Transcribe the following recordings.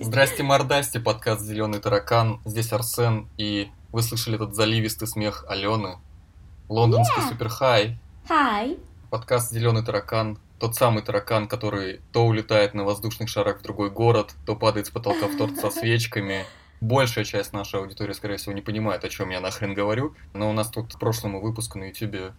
Здрасте, мордасти, подкаст «Зеленый таракан». Здесь Арсен, и вы слышали этот заливистый смех Алены. Лондонский Yeah. суперхай. Хай. Подкаст «Зеленый таракан». Тот самый таракан, который то улетает на воздушных шарах в другой город, то падает с потолка в торт со свечками. Большая часть нашей аудитории, скорее всего, не понимает, о чем я нахрен говорю. Но у нас тут в прошлом выпуске на YouTube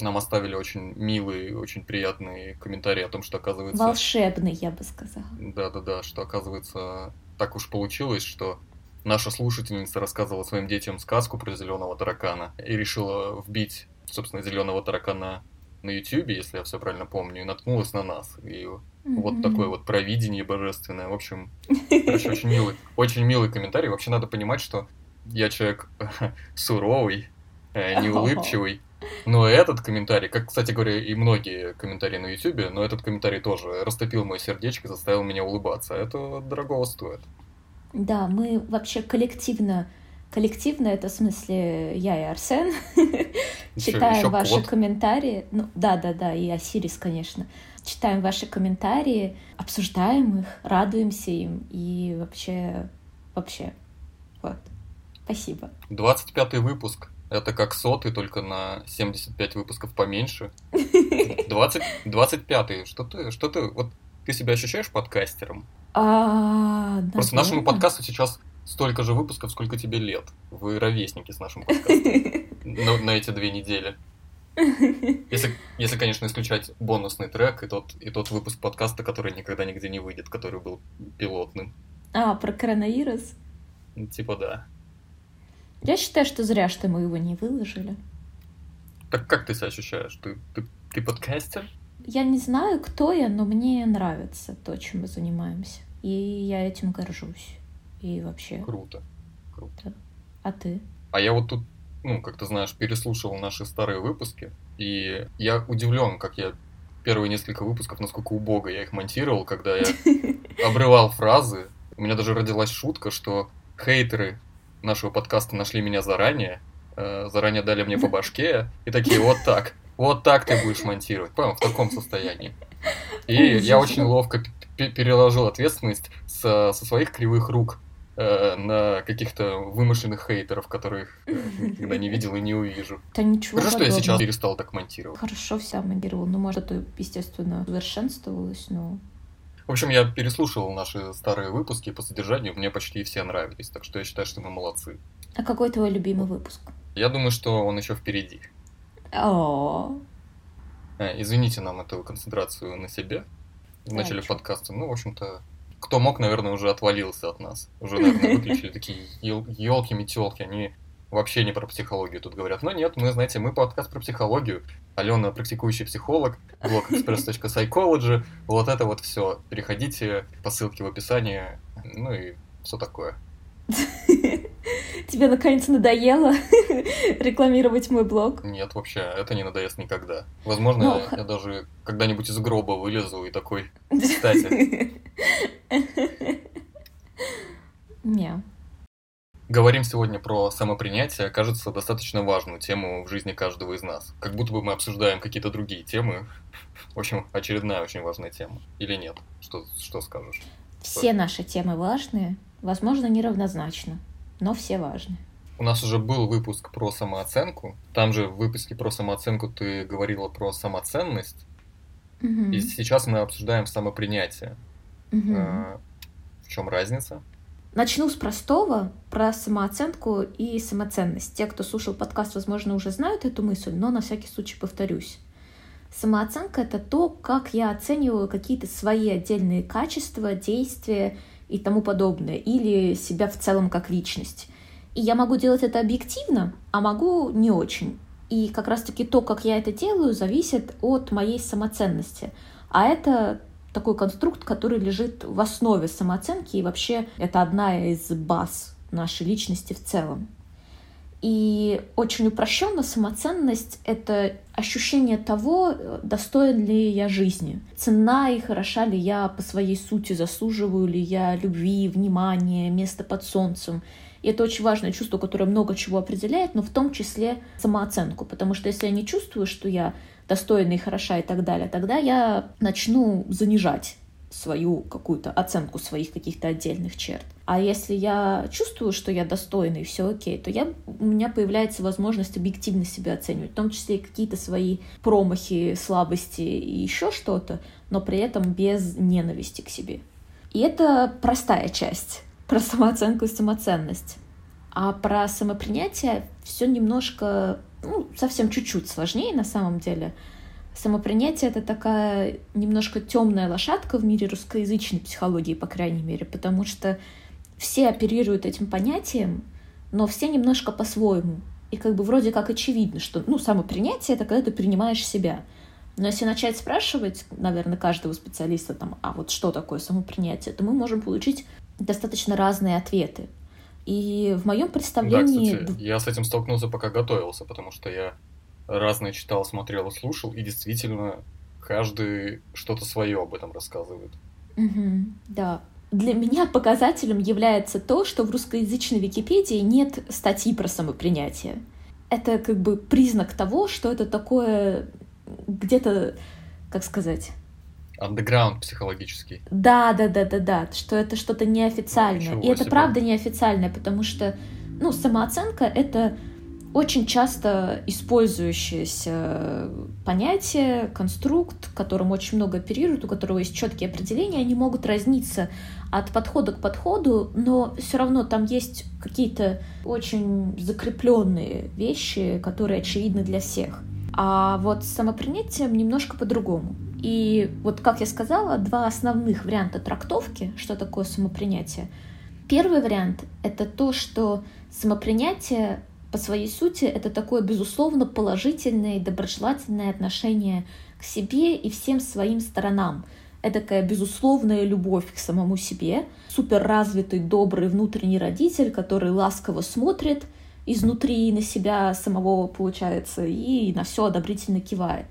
нам оставили очень милые, очень приятные комментарии о том, что оказывается... Волшебный, я бы сказала. Да-да-да, что оказывается так уж получилось, что наша слушательница рассказывала своим детям сказку про зеленого таракана и решила вбить, собственно, зеленого таракана на YouTube, если я все правильно помню, и наткнулась на нас. И вот Мгм. такое вот провидение божественное. В общем, короче, очень милый, очень милый комментарий. Вообще надо понимать, что я человек суровый, э, неулыбчивый. Но этот комментарий, как, кстати говоря, и многие комментарии на YouTube, но этот комментарий тоже растопил мое сердечко и заставил меня улыбаться. Это дорогого стоит. Да, мы вообще коллективно, коллективно, это в смысле я и Арсен, читаем ваши комментарии. Ну, да, да, да, и Осирис, конечно. Читаем ваши комментарии, обсуждаем их, радуемся им и вообще, вообще, вот. Спасибо. 25 выпуск. Это как сотый, только на 75 выпусков поменьше. 20, 25 Что ты, что ты, вот ты себя ощущаешь подкастером? А, Просто нашему подкасту сейчас столько же выпусков, сколько тебе лет. Вы ровесники с нашим подкастом на, на эти две недели. Если, если, конечно, исключать бонусный трек и тот, и тот выпуск подкаста, который никогда нигде не выйдет, который был пилотным. А, про коронавирус? Типа да. Я считаю, что зря, что мы его не выложили. Так как ты себя ощущаешь? Ты, ты, ты подкастер? Я не знаю, кто я, но мне нравится то, чем мы занимаемся. И я этим горжусь. И вообще. Круто. Круто. А ты? А я вот тут, ну, как ты знаешь, переслушивал наши старые выпуски, и я удивлен, как я первые несколько выпусков, насколько убого я их монтировал, когда я обрывал фразы. У меня даже родилась шутка, что хейтеры нашего подкаста нашли меня заранее, э, заранее дали мне по башке, и такие, вот так, вот так ты будешь монтировать, понял, в таком состоянии. И я очень ловко переложил ответственность со, со своих кривых рук э, на каких-то вымышленных хейтеров, которых э, никогда не видел и не увижу. Да ничего Хорошо, что я сейчас перестал так монтировать. Хорошо вся монтировал. Ну, может, это, естественно, совершенствовалось, но... В общем, я переслушивал наши старые выпуски по содержанию, мне почти все нравились, так что я считаю, что мы молодцы. А какой твой любимый выпуск? Я думаю, что он еще впереди. О, Э, Извините нам эту концентрацию на себе в начале подкаста. Ну, в общем-то, кто мог, наверное, уже отвалился от нас. Уже, наверное, выключили такие елки метелки они вообще не про психологию тут говорят. Но нет, мы, знаете, мы подкаст про психологию. Алена практикующий психолог, блог express.psychology. Вот это вот все. Переходите по ссылке в описании. Ну и все такое. тебе наконец надоело рекламировать мой блог? Нет, вообще, это не надоест никогда. Возможно, Ну, я, х- я даже когда-нибудь из гроба вылезу и такой, Кстати. Не. Говорим сегодня про самопринятие, кажется, достаточно важную тему в жизни каждого из нас. Как будто бы мы обсуждаем какие-то другие темы. В общем, очередная очень важная тема. Или нет? Что, что скажешь? Все наши темы важные, возможно, неравнозначно, но все важны. У нас уже был выпуск про самооценку. Там же в выпуске про самооценку ты говорила про самоценность. Мгм. И сейчас мы обсуждаем самопринятие. Э, В чем разница? Начну с простого, про самооценку и самоценность. Те, кто слушал подкаст, возможно, уже знают эту мысль, но на всякий случай повторюсь. Самооценка — это то, как я оцениваю какие-то свои отдельные качества, действия и тому подобное, или себя в целом как личность. И я могу делать это объективно, а могу не очень. И как раз-таки то, как я это делаю, зависит от моей самоценности. А это такой конструкт, который лежит в основе самооценки, и вообще это одна из баз нашей личности в целом. И очень упрощенно самоценность — это ощущение того, достоин ли я жизни, цена и хороша ли я по своей сути, заслуживаю ли я любви, внимания, места под солнцем. И это очень важное чувство, которое много чего определяет, но в том числе самооценку. Потому что если я не чувствую, что я достойна и хороша и так далее, тогда я начну занижать свою какую-то оценку своих каких-то отдельных черт. А если я чувствую, что я достойный, все окей, то я, у меня появляется возможность объективно себя оценивать, в том числе и какие-то свои промахи, слабости и еще что-то, но при этом без ненависти к себе. И это простая часть про самооценку и самоценность. А про самопринятие все немножко, ну, совсем чуть-чуть сложнее на самом деле. Самопринятие — это такая немножко темная лошадка в мире русскоязычной психологии, по крайней мере, потому что все оперируют этим понятием, но все немножко по-своему. И как бы вроде как очевидно, что ну, самопринятие — это когда ты принимаешь себя. Но если начать спрашивать, наверное, каждого специалиста, там, а вот что такое самопринятие, то мы можем получить достаточно разные ответы. И в моем представлении... Да, кстати, я с этим столкнулся, пока готовился, потому что я разное читал, смотрел и слушал, и действительно каждый что-то свое об этом рассказывает. Угу, да. Для меня показателем является то, что в русскоязычной Википедии нет статьи про самопринятие. Это как бы признак того, что это такое где-то, как сказать, андеграунд психологический. Да, да, да, да, да, что это что-то неофициальное. Ничего И это себе. правда неофициальное, потому что, ну, самооценка — это очень часто использующееся понятие, конструкт, которым очень много оперируют, у которого есть четкие определения, они могут разниться от подхода к подходу, но все равно там есть какие-то очень закрепленные вещи, которые очевидны для всех. А вот с самопринятием немножко по-другому. И вот, как я сказала, два основных варианта трактовки, что такое самопринятие. Первый вариант — это то, что самопринятие по своей сути это такое, безусловно, положительное и доброжелательное отношение к себе и всем своим сторонам. Это такая безусловная любовь к самому себе, суперразвитый, добрый внутренний родитель, который ласково смотрит изнутри на себя самого, получается, и на все одобрительно кивает.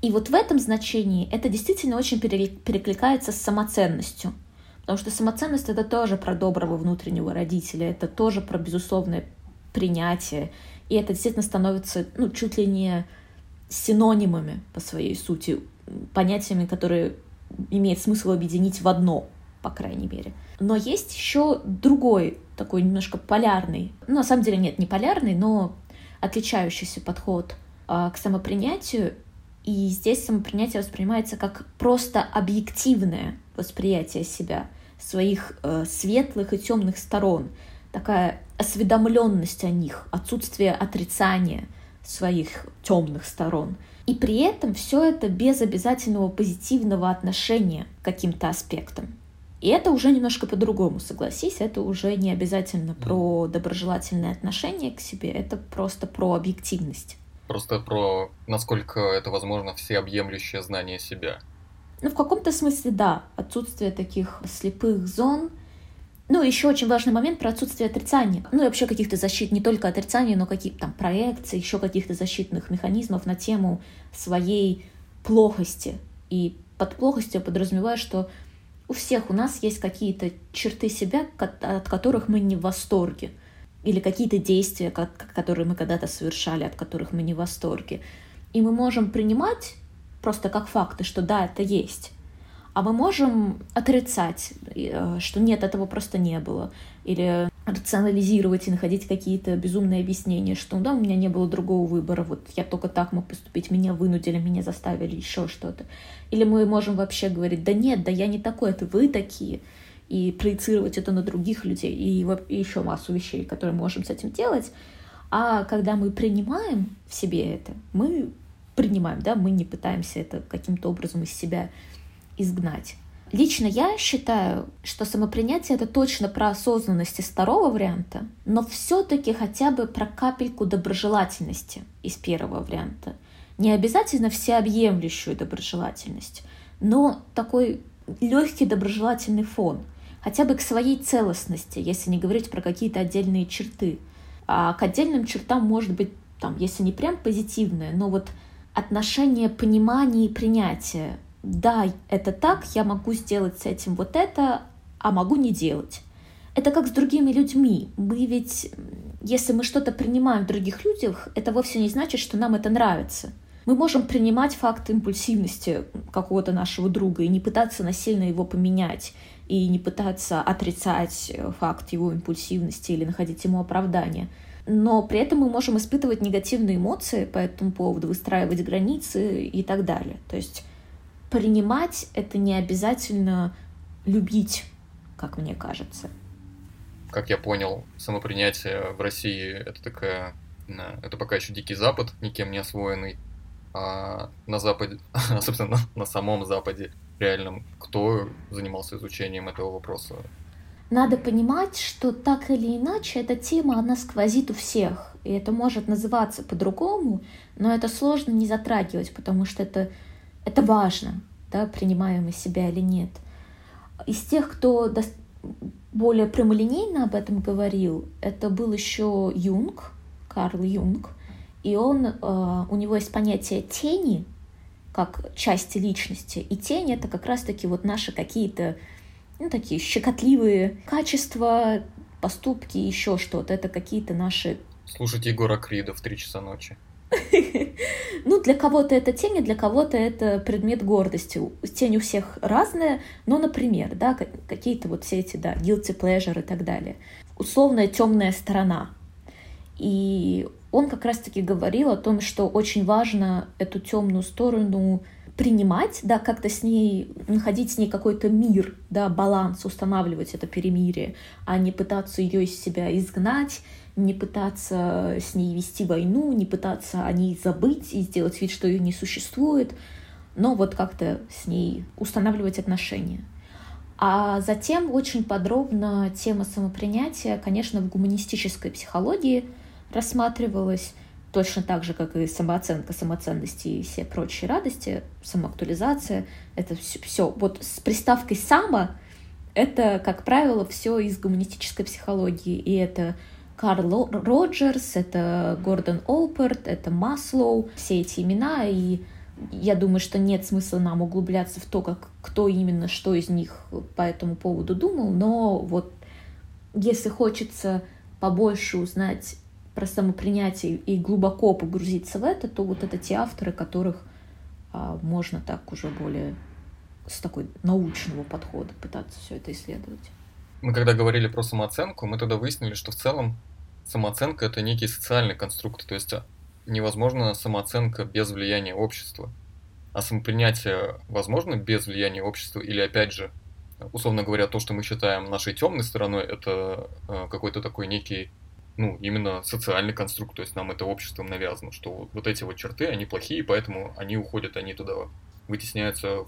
И вот в этом значении это действительно очень перекликается с самоценностью. Потому что самоценность — это тоже про доброго внутреннего родителя, это тоже про безусловное принятие. И это действительно становится ну, чуть ли не синонимами по своей сути, понятиями, которые имеет смысл объединить в одно, по крайней мере. Но есть еще другой, такой немножко полярный, ну, на самом деле нет, не полярный, но отличающийся подход а, к самопринятию, и здесь самопринятие воспринимается как просто объективное восприятие себя, своих э, светлых и темных сторон, такая осведомленность о них, отсутствие отрицания своих темных сторон. И при этом все это без обязательного позитивного отношения к каким-то аспектам. И это уже немножко по-другому, согласись, это уже не обязательно про доброжелательное отношение к себе, это просто про объективность. Просто про, насколько это возможно, всеобъемлющее знание себя. Ну, в каком-то смысле, да. Отсутствие таких слепых зон. Ну, еще очень важный момент про отсутствие отрицания. Ну, и вообще каких-то защит, не только отрицания, но каких-то там проекций, еще каких-то защитных механизмов на тему своей плохости. И под плохостью подразумеваю, что у всех у нас есть какие-то черты себя, от которых мы не в восторге или какие-то действия, которые мы когда-то совершали, от которых мы не в восторге. И мы можем принимать просто как факты, что да, это есть. А мы можем отрицать, э, что нет, этого просто не было. Или рационализировать и находить какие-то безумные объяснения, что да, у меня не было другого выбора, вот я только так мог поступить, меня вынудили, меня заставили, еще что-то. Или мы можем вообще говорить, да нет, да я не такой, это вы такие и проецировать это на других людей, и, и еще массу вещей, которые мы можем с этим делать. А когда мы принимаем в себе это, мы принимаем, да, мы не пытаемся это каким-то образом из себя изгнать. Лично я считаю, что самопринятие это точно про осознанность из второго варианта, но все-таки хотя бы про капельку доброжелательности из первого варианта. Не обязательно всеобъемлющую доброжелательность, но такой легкий доброжелательный фон – хотя бы к своей целостности, если не говорить про какие-то отдельные черты. А к отдельным чертам может быть, там, если не прям позитивное, но вот отношение понимания и принятия. Да, это так, я могу сделать с этим вот это, а могу не делать. Это как с другими людьми. Мы ведь, если мы что-то принимаем в других людях, это вовсе не значит, что нам это нравится. Мы можем принимать факт импульсивности какого-то нашего друга и не пытаться насильно его поменять, и не пытаться отрицать факт его импульсивности или находить ему оправдание. Но при этом мы можем испытывать негативные эмоции по этому поводу, выстраивать границы и так далее. То есть принимать — это не обязательно любить, как мне кажется. Как я понял, самопринятие в России — это такая... Это пока еще дикий запад, никем не освоенный. А на Западе, собственно, на, на самом Западе реальном, кто занимался изучением этого вопроса? Надо понимать, что так или иначе эта тема, она сквозит у всех. И это может называться по-другому, но это сложно не затрагивать, потому что это, это важно, да, принимаем мы себя или нет. Из тех, кто до... более прямолинейно об этом говорил, это был еще Юнг, Карл Юнг, и он, э, у него есть понятие тени, как части личности, и тень — это как раз-таки вот наши какие-то ну, такие щекотливые качества, поступки, еще что-то. Это какие-то наши... Слушать Егора Крида в три часа ночи. Ну, для кого-то это тень, а для кого-то это предмет гордости. Тень у всех разная, но, например, да, какие-то вот все эти, да, guilty pleasure и так далее. Условная темная сторона. И он как раз-таки говорил о том, что очень важно эту темную сторону принимать, да, как-то с ней, находить с ней какой-то мир, да, баланс, устанавливать это перемирие, а не пытаться ее из себя изгнать, не пытаться с ней вести войну, не пытаться о ней забыть и сделать вид, что ее не существует, но вот как-то с ней устанавливать отношения. А затем очень подробно тема самопринятия, конечно, в гуманистической психологии рассматривалась, точно так же, как и самооценка, самоценности и все прочие радости, самоактуализация, это все, все. Вот с приставкой «само» это, как правило, все из гуманистической психологии, и это Карл Роджерс, это Гордон Олперт, это Маслоу, все эти имена, и я думаю, что нет смысла нам углубляться в то, как, кто именно что из них по этому поводу думал, но вот если хочется побольше узнать про самопринятие и глубоко погрузиться в это, то вот это те авторы, которых а, можно так уже более с такой научного подхода пытаться все это исследовать. Мы когда говорили про самооценку, мы тогда выяснили, что в целом самооценка это некий социальный конструкт, то есть а, невозможно самооценка без влияния общества. А самопринятие возможно без влияния общества или опять же, условно говоря, то, что мы считаем нашей темной стороной, это а, какой-то такой некий ну, именно социальный конструкт, то есть нам это обществом навязано, что вот эти вот черты, они плохие, поэтому они уходят, они туда вытесняются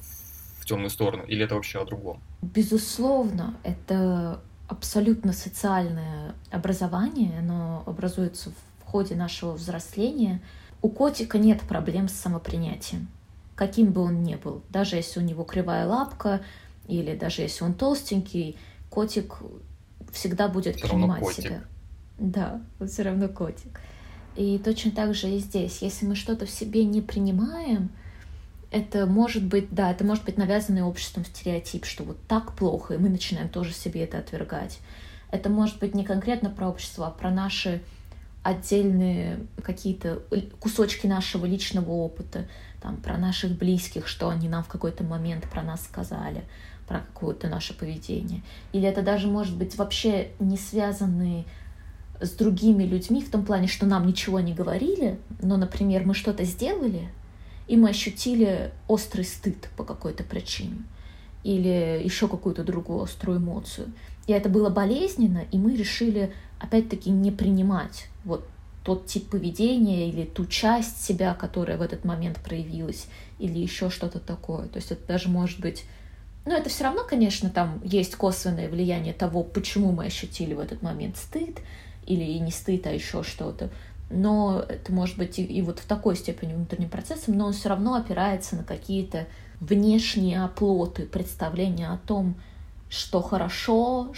в темную сторону, или это вообще о другом? Безусловно, это абсолютно социальное образование, оно образуется в ходе нашего взросления. У котика нет проблем с самопринятием, каким бы он ни был. Даже если у него кривая лапка, или даже если он толстенький, котик всегда будет Все принимать котик. себя. Да, он все равно котик. И точно так же и здесь. Если мы что-то в себе не принимаем, это может быть, да, это может быть навязанный обществом стереотип, что вот так плохо, и мы начинаем тоже себе это отвергать. Это может быть не конкретно про общество, а про наши отдельные какие-то кусочки нашего личного опыта, там, про наших близких, что они нам в какой-то момент про нас сказали, про какое-то наше поведение. Или это даже может быть вообще не связанные с другими людьми в том плане, что нам ничего не говорили, но, например, мы что-то сделали, и мы ощутили острый стыд по какой-то причине или еще какую-то другую острую эмоцию. И это было болезненно, и мы решили, опять-таки, не принимать вот тот тип поведения или ту часть себя, которая в этот момент проявилась, или еще что-то такое. То есть это даже может быть... Ну, это все равно, конечно, там есть косвенное влияние того, почему мы ощутили в этот момент стыд, или и не стыд, а еще что-то. Но это может быть и, и вот в такой степени внутренним процессом, но он все равно опирается на какие-то внешние оплоты, представления о том, что хорошо,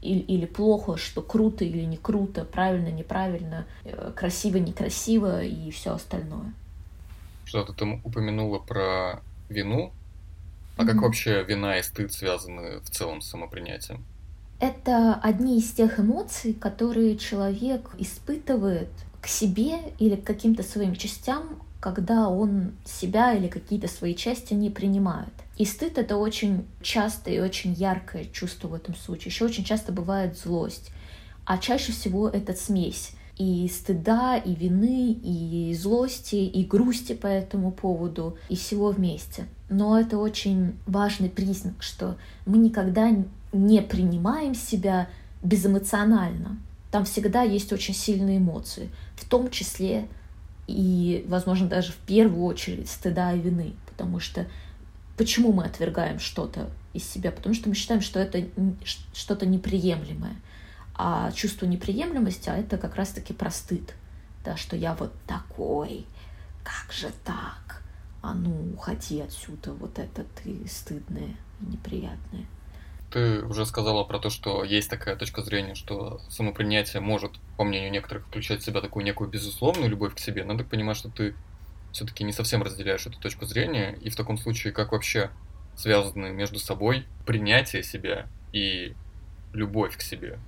или, или плохо, что круто или не круто, правильно, неправильно, э, красиво, некрасиво и все остальное. Что-то ты упомянула про вину. А mm-hmm. как вообще вина и стыд связаны в целом с самопринятием? Это одни из тех эмоций, которые человек испытывает к себе или к каким-то своим частям когда он себя или какие-то свои части не принимает. И стыд — это очень частое и очень яркое чувство в этом случае. Еще очень часто бывает злость. А чаще всего это смесь и стыда, и вины, и злости, и грусти по этому поводу, и всего вместе. Но это очень важный признак, что мы никогда не принимаем себя безэмоционально. Там всегда есть очень сильные эмоции, в том числе и, возможно, даже в первую очередь стыда и вины, потому что почему мы отвергаем что-то из себя? Потому что мы считаем, что это что-то неприемлемое. А чувство неприемлемости, а это как раз-таки про стыд. Да, что я вот такой, как же так? А ну, уходи отсюда, вот это ты стыдное и неприятное. Ты уже сказала про то, что есть такая точка зрения, что самопринятие может, по мнению некоторых, включать в себя такую некую безусловную любовь к себе. Надо понимать, что ты все-таки не совсем разделяешь эту точку зрения, и в таком случае как вообще связаны между собой принятие себя и любовь к себе.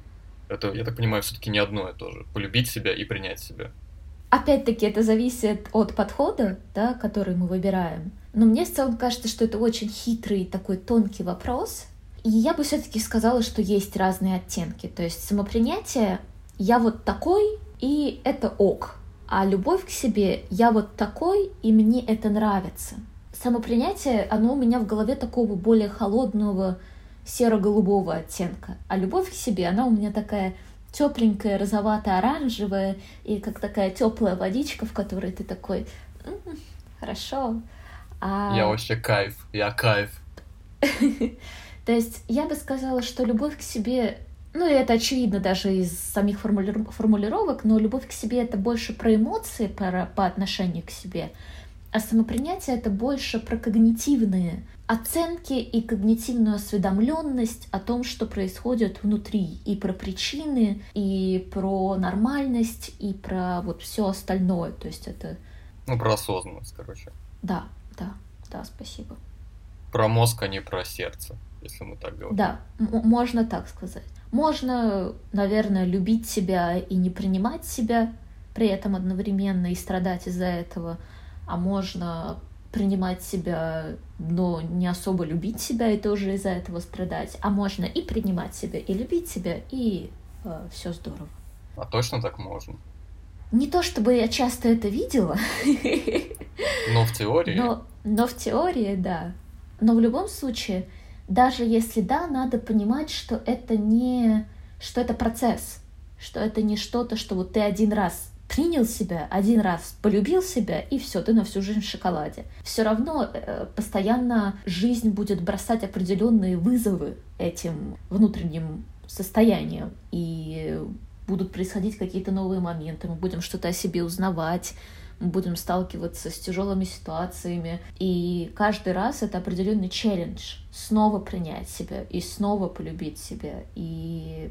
Это, я так понимаю, все-таки не одно и то же. Полюбить себя и принять себя. Опять-таки, это зависит от подхода, да, который мы выбираем. Но мне в целом кажется, что это очень хитрый такой тонкий вопрос, и я бы все-таки сказала, что есть разные оттенки. То есть самопринятие «я вот такой, и это ок», а любовь к себе «я вот такой, и мне это нравится». Самопринятие, оно у меня в голове такого более холодного, серо-голубого оттенка. А любовь к себе, она у меня такая тепленькая, розовато-оранжевая, и как такая теплая водичка, в которой ты такой, м-м, хорошо. А... Я вообще кайф, я кайф. То есть я бы сказала, что любовь к себе, ну и это очевидно даже из самих формулировок, но любовь к себе это больше про эмоции по, по отношению к себе, а самопринятие это больше про когнитивные оценки и когнитивную осведомленность о том, что происходит внутри, и про причины, и про нормальность, и про вот все остальное. То есть это... Ну, про осознанность, короче. Да, да, да, спасибо. Про мозг, а не про сердце если мы так говорим. Да, можно так сказать. Можно, наверное, любить себя и не принимать себя при этом одновременно и страдать из-за этого, а можно принимать себя, но не особо любить себя и тоже из-за этого страдать, а можно и принимать себя, и любить себя, и э, все здорово. А точно так можно? Не то чтобы я часто это видела. Но в теории. Но, но в теории, да. Но в любом случае, даже если да, надо понимать, что это не, что это процесс, что это не что-то, что вот ты один раз принял себя, один раз полюбил себя, и все, ты на всю жизнь в шоколаде. Все равно э, постоянно жизнь будет бросать определенные вызовы этим внутренним состоянием, и будут происходить какие-то новые моменты, мы будем что-то о себе узнавать, будем сталкиваться с тяжелыми ситуациями. И каждый раз это определенный челлендж. Снова принять себя и снова полюбить себя. И,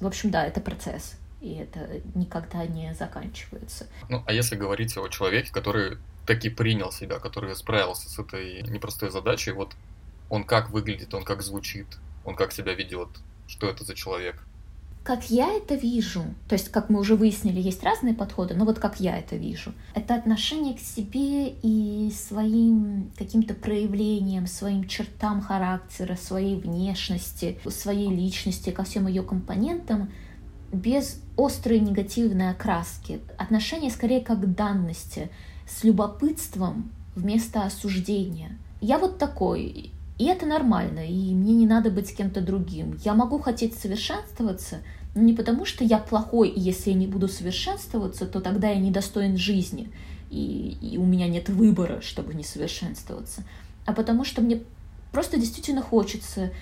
в общем, да, это процесс. И это никогда не заканчивается. Ну, а если говорить о человеке, который таки принял себя, который справился с этой непростой задачей, вот он как выглядит, он как звучит, он как себя ведет, что это за человек? Как я это вижу, то есть, как мы уже выяснили, есть разные подходы, но вот как я это вижу, это отношение к себе и своим каким-то проявлениям, своим чертам характера, своей внешности, своей личности, ко всем ее компонентам, без острой негативной окраски. Отношение скорее как к данности, с любопытством вместо осуждения. Я вот такой, и это нормально, и мне не надо быть кем-то другим. Я могу хотеть совершенствоваться, но не потому, что я плохой, и если я не буду совершенствоваться, то тогда я недостоин жизни, и, и у меня нет выбора, чтобы не совершенствоваться, а потому что мне просто действительно хочется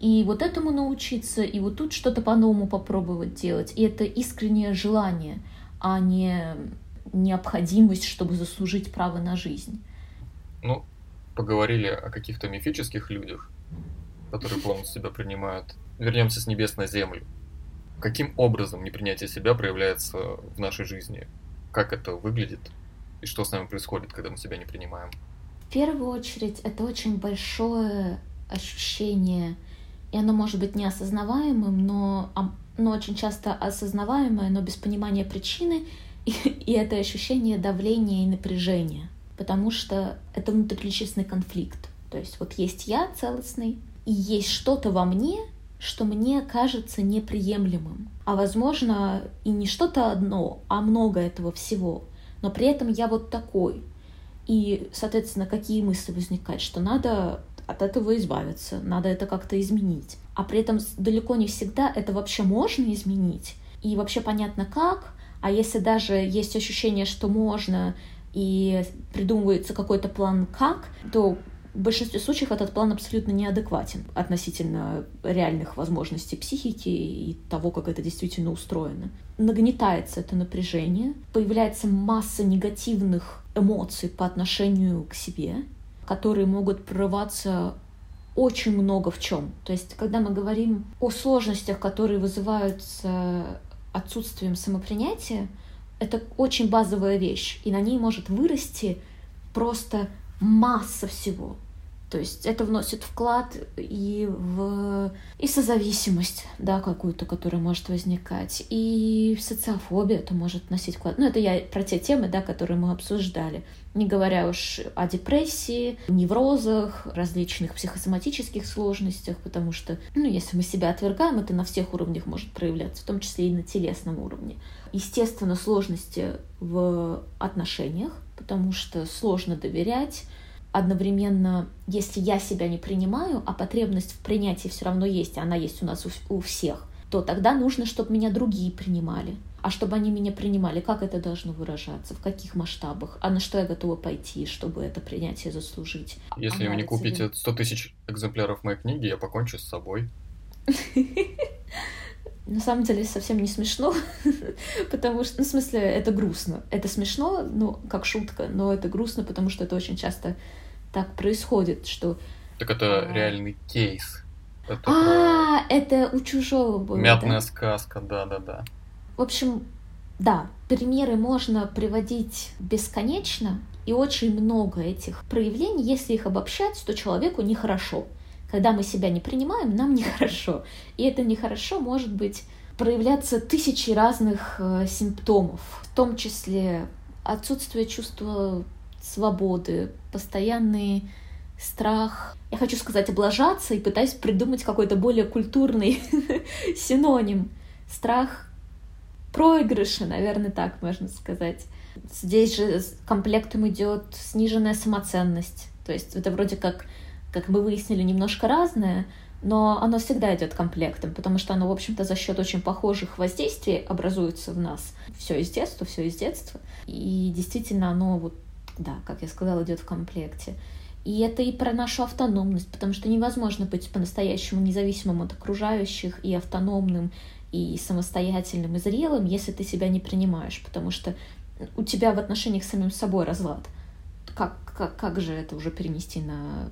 и вот этому научиться, и вот тут что-то по-новому попробовать делать. И это искреннее желание, а не необходимость, чтобы заслужить право на жизнь. Ну, поговорили о каких-то мифических людях, которые полностью себя принимают. Вернемся с небес на землю. Каким образом непринятие себя проявляется в нашей жизни? Как это выглядит? И что с нами происходит, когда мы себя не принимаем? В первую очередь, это очень большое ощущение, и оно может быть неосознаваемым, но, но очень часто осознаваемое, но без понимания причины, И, и это ощущение давления и напряжения, потому что это внутриличностный конфликт. То есть вот есть я целостный, и есть что-то во мне, что мне кажется неприемлемым. А возможно, и не что-то одно, а много этого всего. Но при этом я вот такой. И, соответственно, какие мысли возникают, что надо от этого избавиться, надо это как-то изменить. А при этом далеко не всегда это вообще можно изменить. И вообще понятно как. А если даже есть ощущение, что можно, и придумывается какой-то план как, то в большинстве случаев этот план абсолютно неадекватен относительно реальных возможностей психики и того, как это действительно устроено. Нагнетается это напряжение, появляется масса негативных эмоций по отношению к себе, которые могут прорываться очень много в чем. То есть, когда мы говорим о сложностях, которые вызываются отсутствием самопринятия, это очень базовая вещь, и на ней может вырасти просто масса всего. То есть это вносит вклад и в и созависимость, да, какую-то, которая может возникать, и в социофобию это может носить вклад. Ну, это я про те темы, да, которые мы обсуждали. Не говоря уж о депрессии, неврозах, различных психосоматических сложностях, потому что, ну, если мы себя отвергаем, это на всех уровнях может проявляться, в том числе и на телесном уровне. Естественно, сложности в отношениях, потому что сложно доверять, одновременно, если я себя не принимаю, а потребность в принятии все равно есть, она есть у нас у, у всех, то тогда нужно, чтобы меня другие принимали. А чтобы они меня принимали, как это должно выражаться, в каких масштабах, а на что я готова пойти, чтобы это принятие заслужить. Если вы не купите 100 тысяч экземпляров моей книги, я покончу с собой. На самом деле совсем не смешно, потому что, ну, в смысле, это грустно. Это смешно, ну, как шутка, но это грустно, потому что это очень часто так происходит, что... Так это а... реальный кейс. Это а, про... это у чужого было. Мятная да? сказка, да-да-да. В общем, да, примеры можно приводить бесконечно, и очень много этих проявлений, если их обобщать, то человеку нехорошо. Когда мы себя не принимаем, нам нехорошо. И это нехорошо может быть проявляться тысячи разных э, симптомов, в том числе отсутствие чувства свободы, постоянный страх. Я хочу сказать облажаться и пытаюсь придумать какой-то более культурный синоним. Страх проигрыша, наверное, так можно сказать. Здесь же комплектом идет сниженная самоценность. То есть это вроде как, как мы выяснили, немножко разное, но оно всегда идет комплектом, потому что оно, в общем-то, за счет очень похожих воздействий образуется в нас. Все из детства, все из детства. И действительно оно вот да, как я сказала, идет в комплекте. И это и про нашу автономность, потому что невозможно быть по-настоящему независимым от окружающих и автономным, и самостоятельным, и зрелым, если ты себя не принимаешь, потому что у тебя в отношениях с самим собой разлад. Как, как, как же это уже перенести на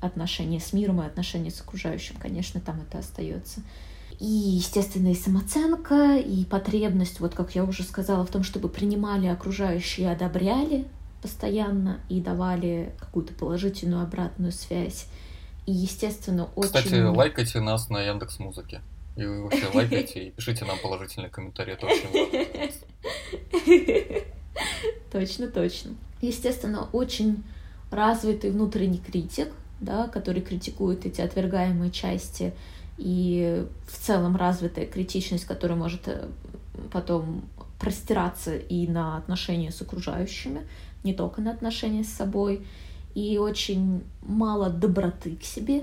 отношения с миром и отношения с окружающим? Конечно, там это остается. И, естественно, и самооценка, и потребность, вот как я уже сказала, в том, чтобы принимали окружающие и одобряли постоянно и давали какую-то положительную обратную связь. И, естественно, очень... Кстати, лайкайте нас на Яндекс Музыке. И вы вообще лайкайте и пишите нам положительные комментарии, это очень важно. Точно, точно. Естественно, очень развитый внутренний критик, да, который критикует эти отвергаемые части, и в целом развитая критичность, которая может э, потом простираться и на отношения с окружающими, не только на отношения с собой, и очень мало доброты к себе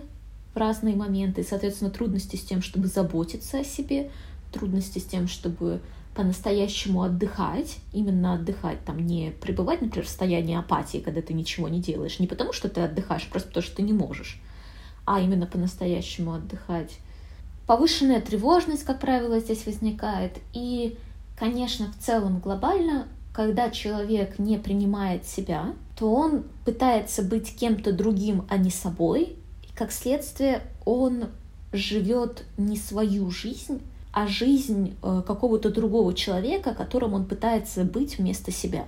в разные моменты, и, соответственно, трудности с тем, чтобы заботиться о себе, трудности с тем, чтобы по-настоящему отдыхать, именно отдыхать, там не пребывать, например, в состоянии апатии, когда ты ничего не делаешь, не потому что ты отдыхаешь, просто потому что ты не можешь, а именно по-настоящему отдыхать. Повышенная тревожность, как правило, здесь возникает, и, конечно, в целом глобально когда человек не принимает себя, то он пытается быть кем-то другим, а не собой, и как следствие он живет не свою жизнь, а жизнь э, какого-то другого человека, которым он пытается быть вместо себя.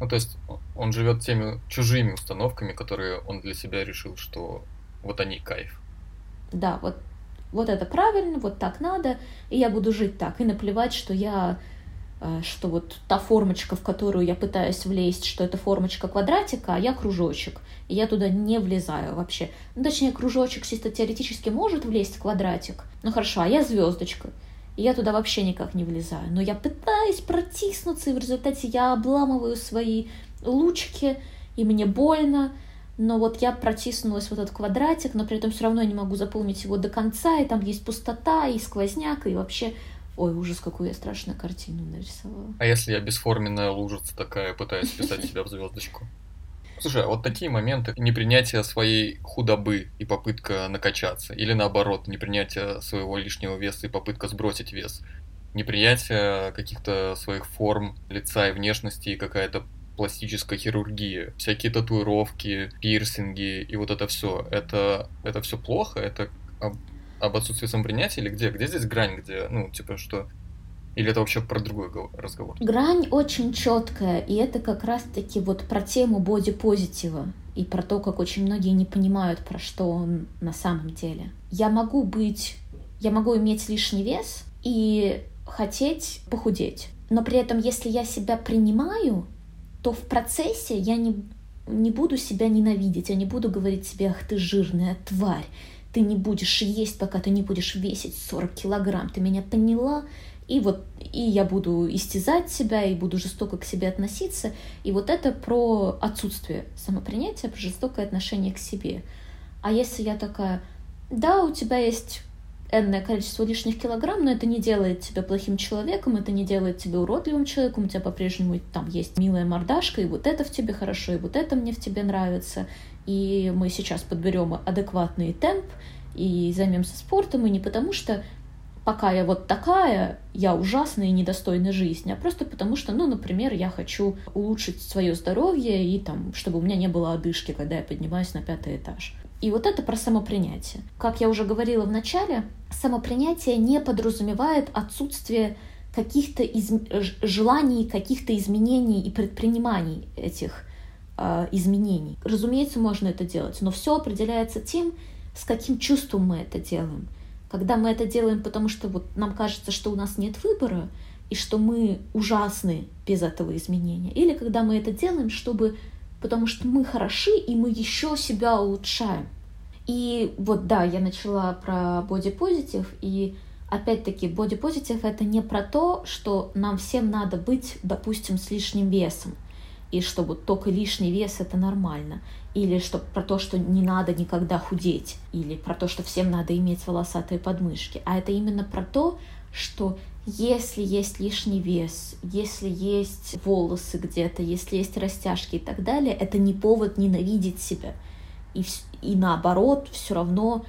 Ну, то есть он живет теми чужими установками, которые он для себя решил, что вот они кайф. Да, вот, вот это правильно, вот так надо, и я буду жить так, и наплевать, что я что вот та формочка, в которую я пытаюсь влезть, что это формочка квадратика, а я кружочек. И я туда не влезаю вообще. Ну, точнее, кружочек чисто теоретически может влезть в квадратик. Ну хорошо, а я звездочка. И я туда вообще никак не влезаю. Но я пытаюсь протиснуться, и в результате я обламываю свои лучки, и мне больно. Но вот я протиснулась в этот квадратик, но при этом все равно я не могу заполнить его до конца, и там есть пустота, и сквозняк, и вообще... Ой, ужас, какую я страшную картину нарисовала. А если я бесформенная лужица такая, пытаюсь вписать себя в звездочку? Слушай, а вот такие моменты непринятие своей худобы и попытка накачаться, или наоборот, непринятие своего лишнего веса и попытка сбросить вес, неприятие каких-то своих форм лица и внешности и какая-то пластическая хирургия, всякие татуировки, пирсинги и вот это все. Это, это все плохо? Это об, отсутствии самопринятия или где? Где здесь грань, где, ну, типа, что или это вообще про другой разговор? Грань очень четкая, и это как раз-таки вот про тему бодипозитива и про то, как очень многие не понимают, про что он на самом деле. Я могу быть, я могу иметь лишний вес и хотеть похудеть. Но при этом, если я себя принимаю, то в процессе я не, не буду себя ненавидеть, я не буду говорить себе, ах ты жирная тварь, ты не будешь есть, пока ты не будешь весить 40 килограмм, ты меня поняла? И вот и я буду истязать себя, и буду жестоко к себе относиться. И вот это про отсутствие самопринятия, про жестокое отношение к себе. А если я такая, да, у тебя есть энное количество лишних килограмм, но это не делает тебя плохим человеком, это не делает тебя уродливым человеком, у тебя по-прежнему там есть милая мордашка, и вот это в тебе хорошо, и вот это мне в тебе нравится, и мы сейчас подберем адекватный темп, и займемся спортом, и не потому что пока я вот такая, я ужасная и недостойна жизни, а просто потому что, ну, например, я хочу улучшить свое здоровье и там, чтобы у меня не было одышки, когда я поднимаюсь на пятый этаж. И вот это про самопринятие. Как я уже говорила в начале, самопринятие не подразумевает отсутствие каких-то из... желаний, каких-то изменений и предприниманий этих э, изменений. Разумеется, можно это делать, но все определяется тем, с каким чувством мы это делаем. Когда мы это делаем, потому что вот нам кажется, что у нас нет выбора, и что мы ужасны без этого изменения. Или когда мы это делаем, чтобы, потому что мы хороши, и мы еще себя улучшаем. И вот да, я начала про бодипозитив, и опять-таки бодипозитив это не про то, что нам всем надо быть, допустим, с лишним весом, и что вот только лишний вес это нормально или что про то, что не надо никогда худеть, или про то, что всем надо иметь волосатые подмышки, а это именно про то, что если есть лишний вес, если есть волосы где-то, если есть растяжки и так далее, это не повод ненавидеть себя. И, и наоборот, все равно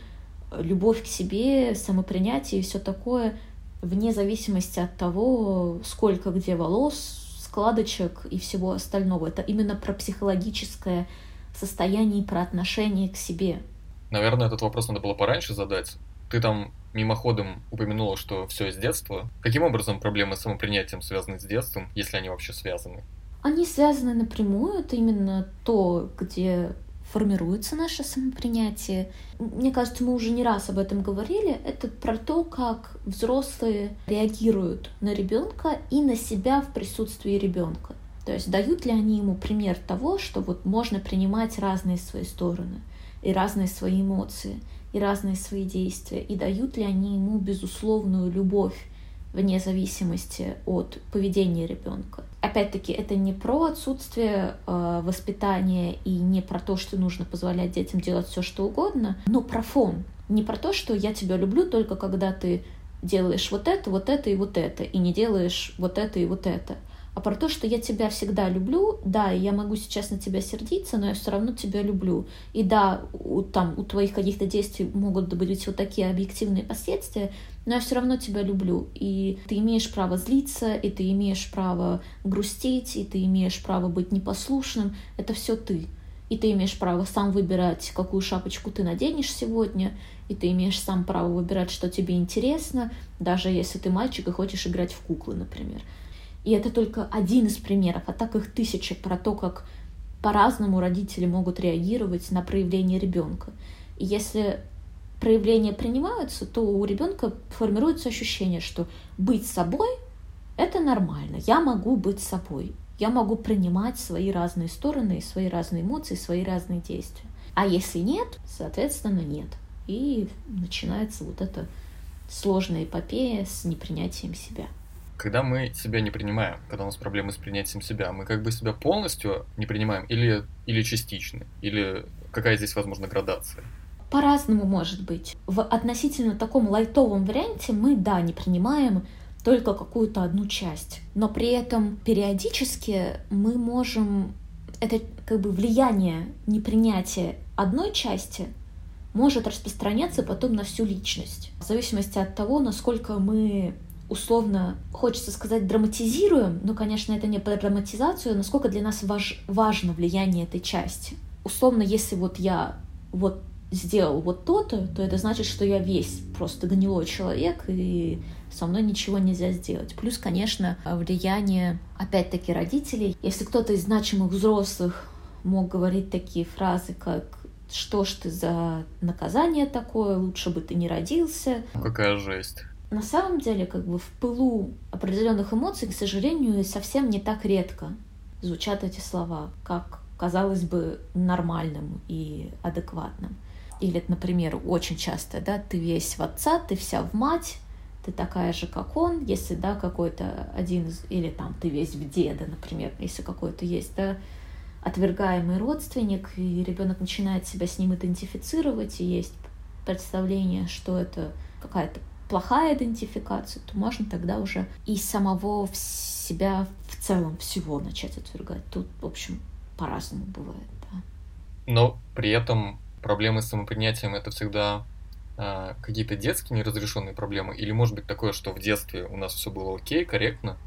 любовь к себе, самопринятие и все такое, вне зависимости от того, сколько где волос, складочек и всего остального. Это именно про психологическое состоянии, про отношение к себе. Наверное, этот вопрос надо было пораньше задать. Ты там мимоходом упомянула, что все из детства. Каким образом проблемы с самопринятием связаны с детством, если они вообще связаны? Они связаны напрямую. Это именно то, где формируется наше самопринятие. Мне кажется, мы уже не раз об этом говорили. Это про то, как взрослые реагируют на ребенка и на себя в присутствии ребенка. То есть дают ли они ему пример того, что вот можно принимать разные свои стороны и разные свои эмоции и разные свои действия, и дают ли они ему безусловную любовь вне зависимости от поведения ребенка. Опять-таки, это не про отсутствие э, воспитания и не про то, что нужно позволять детям делать все, что угодно, но про фон. Не про то, что я тебя люблю только когда ты делаешь вот это, вот это и вот это, и не делаешь вот это и вот это а про то, что я тебя всегда люблю, да, я могу сейчас на тебя сердиться, но я все равно тебя люблю. И да, у, там, у твоих каких-то действий могут быть вот такие объективные последствия, но я все равно тебя люблю. И ты имеешь право злиться, и ты имеешь право грустить, и ты имеешь право быть непослушным. Это все ты. И ты имеешь право сам выбирать, какую шапочку ты наденешь сегодня, и ты имеешь сам право выбирать, что тебе интересно, даже если ты мальчик и хочешь играть в куклы, например. И это только один из примеров, а так их тысячи про то, как по-разному родители могут реагировать на проявление ребенка. И если проявления принимаются, то у ребенка формируется ощущение, что быть собой Это нормально. Я могу быть собой. Я могу принимать свои разные стороны, свои разные эмоции, свои разные действия. А если нет, соответственно, нет. И начинается вот эта сложная эпопея с непринятием себя. Когда мы себя не принимаем, когда у нас проблемы с принятием себя, мы как бы себя полностью не принимаем или, или частично? Или какая здесь, возможно, градация? По-разному может быть. В относительно таком лайтовом варианте мы, да, не принимаем только какую-то одну часть. Но при этом периодически мы можем... Это как бы влияние непринятия одной части может распространяться потом на всю личность. В зависимости от того, насколько мы условно, хочется сказать, драматизируем, но, конечно, это не про драматизацию, насколько для нас важ, важно влияние этой части. Условно, если вот я вот сделал вот то-то, то это значит, что я весь просто гнилой человек, и со мной ничего нельзя сделать. Плюс, конечно, влияние, опять-таки, родителей. Если кто-то из значимых взрослых мог говорить такие фразы, как что ж ты за наказание такое, лучше бы ты не родился. Какая жесть. На самом деле, как бы в пылу определенных эмоций, к сожалению, совсем не так редко звучат эти слова, как казалось бы нормальным и адекватным. Или, например, очень часто, да, ты весь в отца, ты вся в мать, ты такая же, как он, если, да, какой-то один из, или там ты весь в деда, например, если какой-то есть, да, отвергаемый родственник, и ребенок начинает себя с ним идентифицировать, и есть представление, что это какая-то плохая идентификация, то можно тогда уже и самого себя в целом всего начать отвергать. Тут, в общем, по-разному бывает, да. Но при этом проблемы с самопринятием это всегда э, какие-то детские неразрешенные проблемы, или может быть такое, что в детстве у нас все было окей, корректно,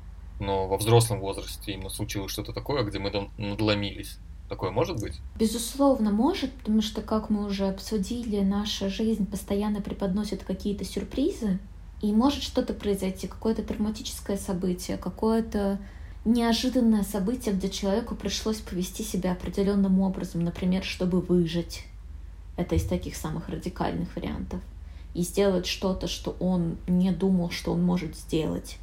но во взрослом возрасте именно случилось что-то такое, где мы надломились. Такое может быть? Безусловно, может, потому что, как мы уже обсудили, наша жизнь постоянно преподносит какие-то сюрпризы, и может что-то произойти, какое-то травматическое событие, какое-то неожиданное событие, где человеку пришлось повести себя определенным образом, например, чтобы выжить. Это из таких самых радикальных вариантов. И сделать что-то, что он не думал, что он может сделать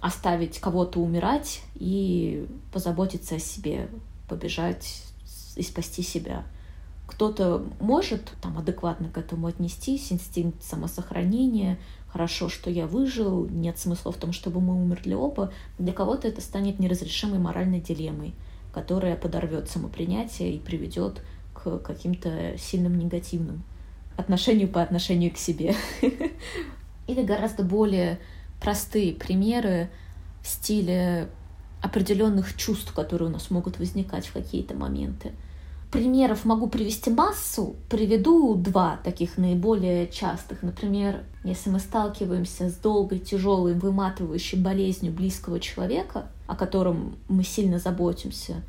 оставить кого-то умирать и позаботиться о себе, побежать и спасти себя. Кто-то может там адекватно к этому отнестись, инстинкт самосохранения, хорошо, что я выжил, нет смысла в том, чтобы мы умерли оба. Для кого-то это станет неразрешимой моральной дилеммой, которая подорвет самопринятие и приведет к каким-то сильным негативным отношению по отношению к себе. Или гораздо более простые примеры в стиле определенных чувств, которые у нас могут возникать в какие-то моменты. Примеров могу привести массу, приведу два таких наиболее частых. Например, если мы сталкиваемся с долгой, тяжелой, выматывающей болезнью близкого человека, о котором мы сильно заботимся,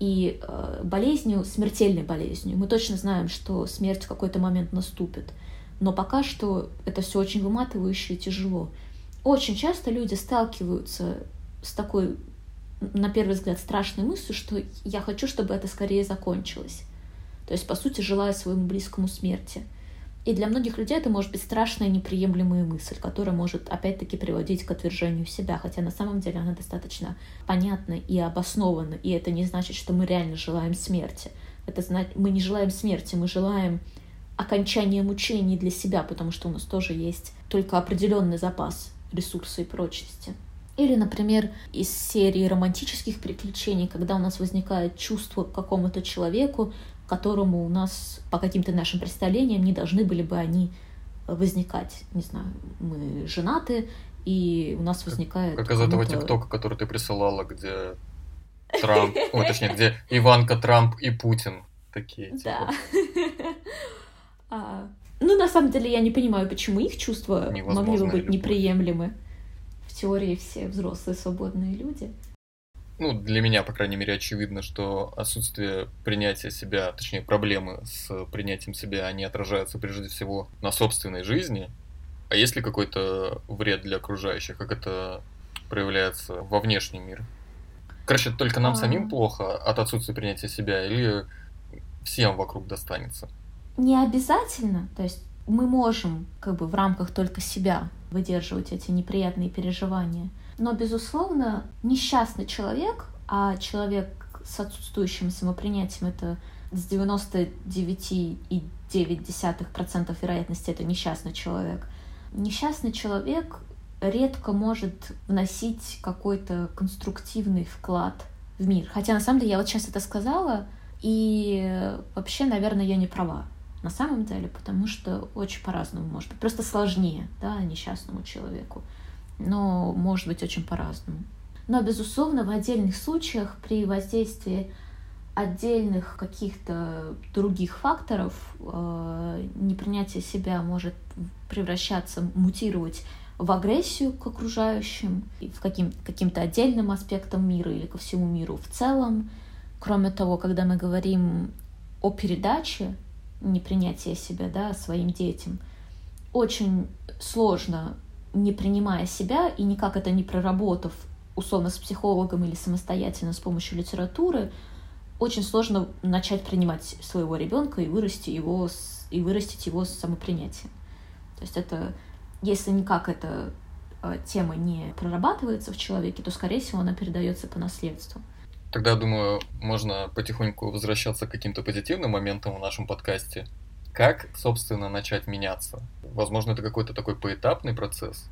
и э, болезнью, смертельной болезнью. Мы точно знаем, что смерть в какой-то момент наступит. Но пока что это все очень выматывающе и тяжело. Очень часто люди сталкиваются с такой, на первый взгляд, страшной мыслью, что я хочу, чтобы это скорее закончилось. То есть, по сути, желаю своему близкому смерти. И для многих людей это может быть страшная неприемлемая мысль, которая может опять-таки приводить к отвержению себя, хотя на самом деле она достаточно понятна и обоснована, и это не значит, что мы реально желаем смерти. Это значит, мы не желаем смерти, мы желаем окончания мучений для себя, потому что у нас тоже есть только определенный запас ресурса и прочности. Или, например, из серии романтических приключений, когда у нас возникает чувство к какому-то человеку, которому у нас по каким-то нашим представлениям не должны были бы они возникать. Не знаю, мы женаты, и у нас возникает... Как, как из этого тиктока, который ты присылала, где Трамп, ой, точнее, где Иванка, Трамп и Путин такие. Типа. Да. А, ну, на самом деле, я не понимаю, почему их чувства могли бы быть неприемлемы. В теории все взрослые свободные люди. Ну, для меня, по крайней мере, очевидно, что отсутствие принятия себя, точнее, проблемы с принятием себя, они отражаются прежде всего на собственной жизни. А есть ли какой-то вред для окружающих? Как это проявляется во внешнем мире? Короче, только нам а... самим плохо от отсутствия принятия себя или всем вокруг достанется? не обязательно, то есть мы можем как бы в рамках только себя выдерживать эти неприятные переживания. Но, безусловно, несчастный человек, а человек с отсутствующим самопринятием это с 99,9% вероятности это несчастный человек. Несчастный человек редко может вносить какой-то конструктивный вклад в мир. Хотя на самом деле я вот сейчас это сказала, и вообще, наверное, я не права на самом деле, потому что очень по-разному может быть. Просто сложнее, да, несчастному человеку. Но может быть очень по-разному. Но, безусловно, в отдельных случаях при воздействии отдельных каких-то других факторов э, непринятие себя может превращаться, мутировать в агрессию к окружающим, в каким, каким-то отдельным аспектам мира или ко всему миру в целом. Кроме того, когда мы говорим о передаче непринятия себя да, своим детям, очень сложно, не принимая себя и никак это не проработав условно с психологом или самостоятельно с помощью литературы, очень сложно начать принимать своего ребенка и вырасти его и вырастить его с самопринятием. То есть это, если никак эта э, тема не прорабатывается в человеке, то, скорее всего, она передается по наследству. Тогда, думаю, можно потихоньку возвращаться к каким-то позитивным моментам в нашем подкасте. Как, собственно, начать меняться? Возможно, это какой-то такой поэтапный процесс.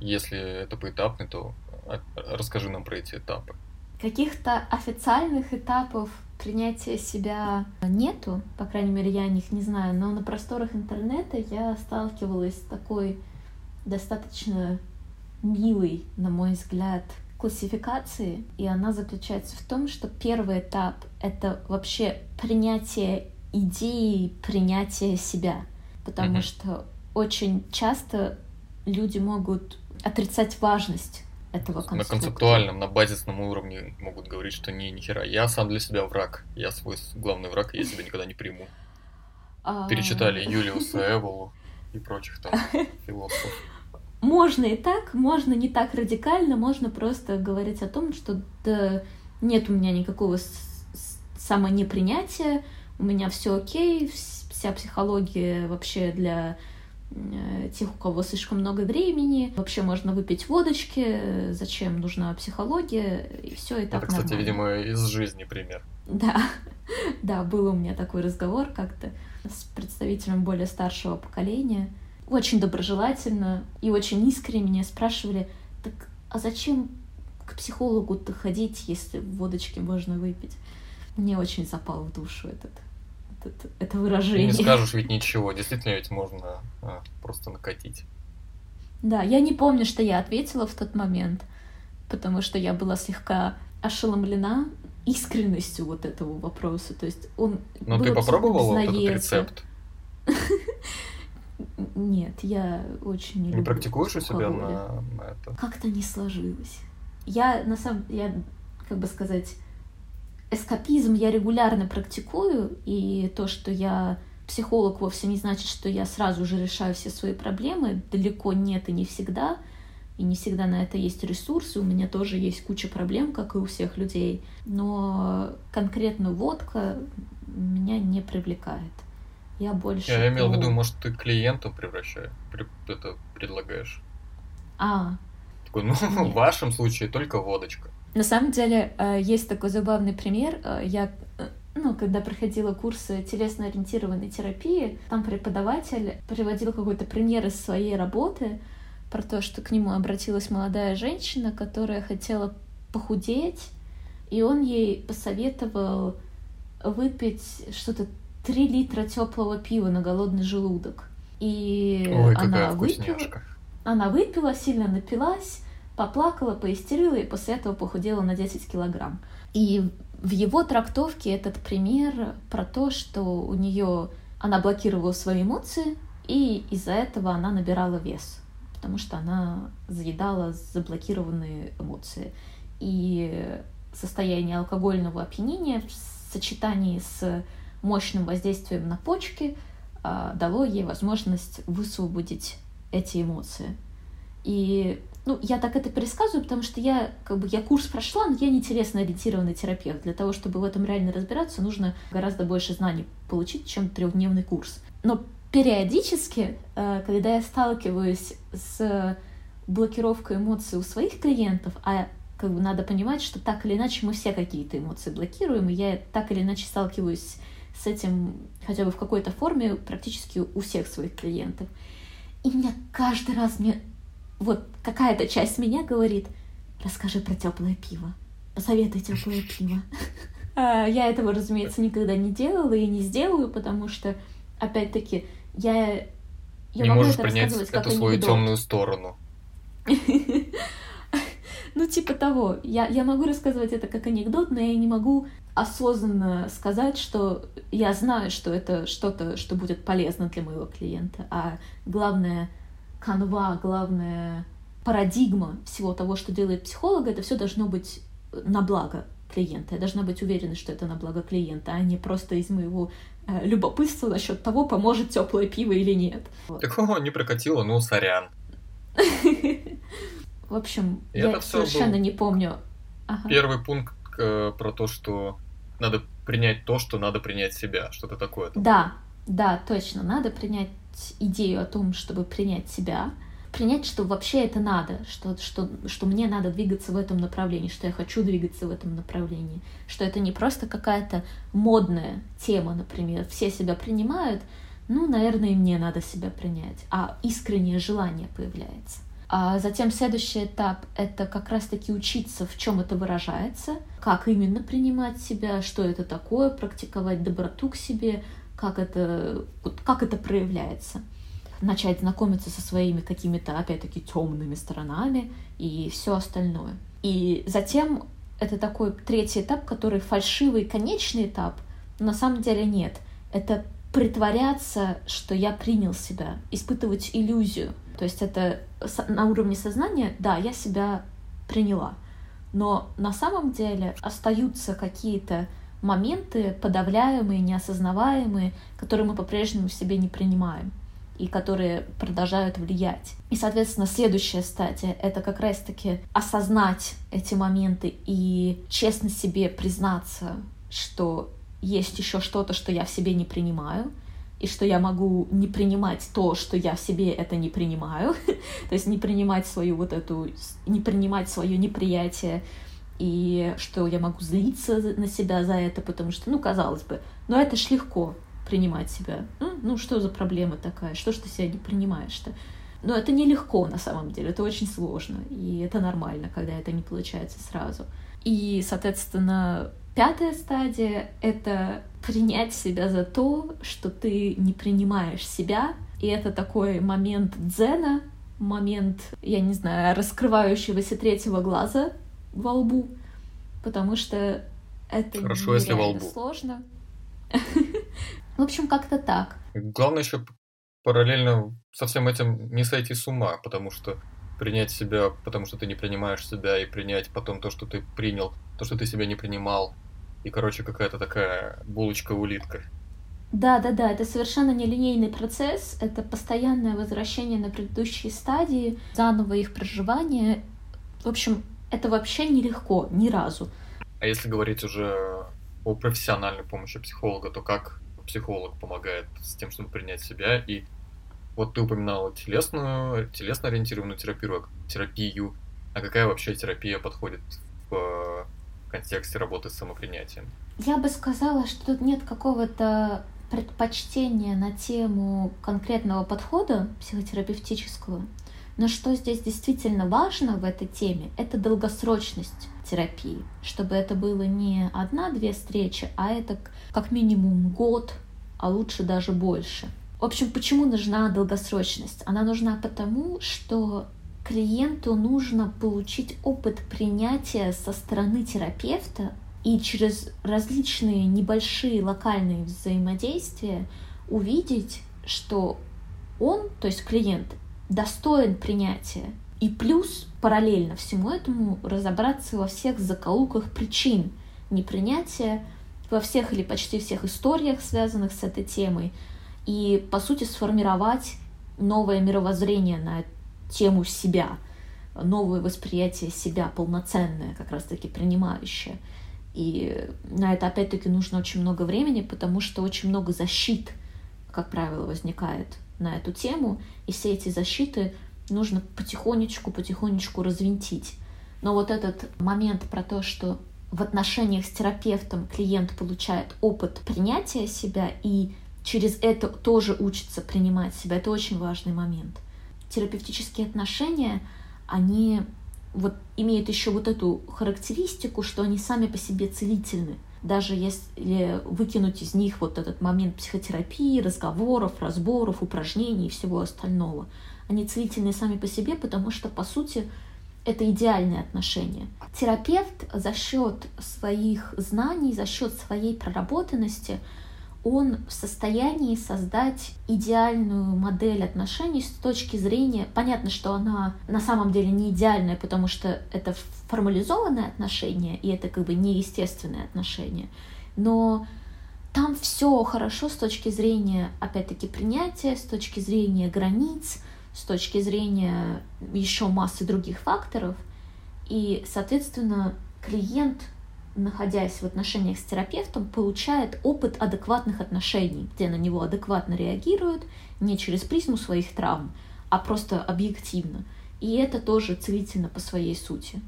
Если это поэтапный, то а, расскажи нам про эти этапы. Каких-то официальных этапов принятия себя нету, по крайней мере, я о них не знаю, но на просторах интернета я сталкивалась с такой достаточно милой, на мой взгляд, классификации, и она заключается в том, что первый этап — это вообще принятие идеи, принятие себя, потому mm-hmm. что очень часто люди могут отрицать важность этого конструкта. На концептуальном, на базисном уровне могут говорить, что не, нихера, я сам для себя враг, я свой главный враг, и я себя никогда не приму. А. Перечитали Юлиуса Эволу и прочих там философов. Можно и так, можно не так радикально, можно просто говорить о том, что да, нет у меня никакого самонепринятия, у меня все окей, вся психология вообще для Э, тех, у кого слишком много времени. Вообще можно выпить водочки, зачем нужна психология, и все и так Это, кстати, нормально. видимо, из жизни пример. Да, да, был у меня такой разговор как-то с представителем более старшего поколения. Очень доброжелательно и очень искренне меня спрашивали, так а зачем к психологу-то ходить, если водочки можно выпить? Мне очень запал в душу этот это, это выражение. не скажешь ведь ничего, действительно ведь можно а, просто накатить. Да, я не помню, что я ответила в тот момент, потому что я была слегка ошеломлена искренностью вот этого вопроса. То есть он Но ты попробовала вот этот рецепт? Нет, я очень не, не люблю. практикуешь у себя на, на это? Как-то не сложилось. Я на самом, я как бы сказать, эскапизм я регулярно практикую, и то, что я психолог, вовсе не значит, что я сразу же решаю все свои проблемы. Далеко нет и не всегда. И не всегда на это есть ресурсы. У меня тоже есть куча проблем, как и у всех людей. Но конкретно водка меня не привлекает. Я больше... Я имел в виду, может, ты клиентам превращаешь, это предлагаешь. А. Такой, ну, Нет. в вашем случае только водочка. На самом деле э, есть такой забавный пример. Э, я э, ну, когда проходила курсы телесно-ориентированной терапии, там преподаватель приводил какой-то пример из своей работы про то, что к нему обратилась молодая женщина, которая хотела похудеть, и он ей посоветовал выпить что-то 3 литра теплого пива на голодный желудок. И Ой, она выпила, она выпила, сильно напилась, поплакала, поистерила и после этого похудела на 10 килограмм. И в его трактовке этот пример про то, что у нее она блокировала свои эмоции, и из-за этого она набирала вес, потому что она заедала заблокированные эмоции. И состояние алкогольного опьянения в сочетании с мощным воздействием на почки а, дало ей возможность высвободить эти эмоции. И ну, я так это пересказываю, потому что я, как бы, я курс прошла, но я не телесно-ориентированный терапевт. Для того, чтобы в этом реально разбираться, нужно гораздо больше знаний получить, чем трехдневный курс. Но периодически, э, когда я сталкиваюсь с блокировкой эмоций у своих клиентов, а как бы надо понимать, что так или иначе мы все какие-то эмоции блокируем, и я так или иначе сталкиваюсь с этим хотя бы в какой-то форме практически у всех своих клиентов. И мне каждый раз мне вот какая-то часть меня говорит, расскажи про теплое пиво, посоветуй теплое пиво. А, я этого, разумеется, никогда не делала и не сделаю, потому что, опять-таки, я, я не могу можешь это принять эту свою темную сторону. Ну, типа того. Я, я могу рассказывать это как анекдот, но я не могу осознанно сказать, что я знаю, что это что-то, что будет полезно для моего клиента. А главное канва, главная парадигма всего того, что делает психолог, это все должно быть на благо клиента. Я должна быть уверена, что это на благо клиента, а не просто из моего э, любопытства насчет того, поможет теплое пиво или нет. Вот. Такого не прокатило, ну, сорян. В общем, я совершенно не помню. Первый пункт э, про то, что надо принять то, что надо принять себя, что-то такое. Да, да, точно. Надо принять идею о том, чтобы принять себя, принять, что вообще это надо, что, что, что мне надо двигаться в этом направлении, что я хочу двигаться в этом направлении, что это не просто какая-то модная тема, например, все себя принимают, ну, наверное, и мне надо себя принять, а искреннее желание появляется. А затем следующий этап — это как раз-таки учиться, в чем это выражается, как именно принимать себя, что это такое, практиковать доброту к себе, как это, как это проявляется. Начать знакомиться со своими какими-то, опять-таки, темными сторонами и все остальное. И затем это такой третий этап, который фальшивый конечный этап, на самом деле нет. Это притворяться, что я принял себя, испытывать иллюзию. То есть это на уровне сознания, да, я себя приняла. Но на самом деле остаются какие-то моменты подавляемые, неосознаваемые, которые мы по-прежнему в себе не принимаем и которые продолжают влиять. И, соответственно, следующая стадия — это как раз-таки осознать эти моменты и честно себе признаться, что есть еще что-то, что я в себе не принимаю, и что я могу не принимать то, что я в себе это не принимаю, то есть не принимать свою вот эту, не принимать свое неприятие, и что я могу злиться на себя за это, потому что, ну, казалось бы, но это ж легко принимать себя. Ну, ну что за проблема такая? Что ж ты себя не принимаешь-то? Но это нелегко на самом деле, это очень сложно, и это нормально, когда это не получается сразу. И, соответственно, Пятая стадия — это принять себя за то, что ты не принимаешь себя, и это такой момент дзена, момент, я не знаю, раскрывающегося третьего глаза во лбу, потому что это Хорошо, если во лбу. сложно. В общем, как-то так. Главное еще параллельно со всем этим не сойти с ума, потому что принять себя, потому что ты не принимаешь себя, и принять потом то, что ты принял, то, что ты себя не принимал, и, короче, какая-то такая булочка-улитка. Да, да, да, это совершенно нелинейный процесс, это постоянное возвращение на предыдущие стадии, заново их проживание. В общем, это вообще нелегко, ни разу. А если говорить уже о профессиональной помощи психолога, то как психолог помогает с тем, чтобы принять себя? И вот ты упоминала телесную, телесно ориентированную терапию, терапию. А какая вообще терапия подходит в контексте работы с самопринятием? Я бы сказала, что тут нет какого-то предпочтения на тему конкретного подхода психотерапевтического. Но что здесь действительно важно в этой теме, это долгосрочность терапии, чтобы это было не одна-две встречи, а это как минимум год, а лучше даже больше. В общем, почему нужна долгосрочность? Она нужна потому, что клиенту нужно получить опыт принятия со стороны терапевта и через различные небольшие локальные взаимодействия увидеть, что он, то есть клиент, достоин принятия. И плюс параллельно всему этому разобраться во всех закоулках причин непринятия, во всех или почти всех историях, связанных с этой темой, и, по сути, сформировать новое мировоззрение на тему себя, новое восприятие себя полноценное, как раз-таки принимающее. И на это опять-таки нужно очень много времени, потому что очень много защит, как правило, возникает на эту тему, и все эти защиты нужно потихонечку-потихонечку развинтить. Но вот этот момент про то, что в отношениях с терапевтом клиент получает опыт принятия себя и через это тоже учится принимать себя, это очень важный момент. Терапевтические отношения, они вот имеют еще вот эту характеристику, что они сами по себе целительны. Даже если выкинуть из них вот этот момент психотерапии, разговоров, разборов, упражнений и всего остального. Они целительны сами по себе, потому что, по сути, это идеальные отношения. Терапевт за счет своих знаний, за счет своей проработанности он в состоянии создать идеальную модель отношений с точки зрения... Понятно, что она на самом деле не идеальная, потому что это формализованное отношение, и это как бы неестественное отношение. Но там все хорошо с точки зрения, опять-таки, принятия, с точки зрения границ, с точки зрения еще массы других факторов. И, соответственно, клиент, находясь в отношениях с терапевтом, получает опыт адекватных отношений, где на него адекватно реагируют, не через призму своих травм, а просто объективно. И это тоже целительно по своей сути.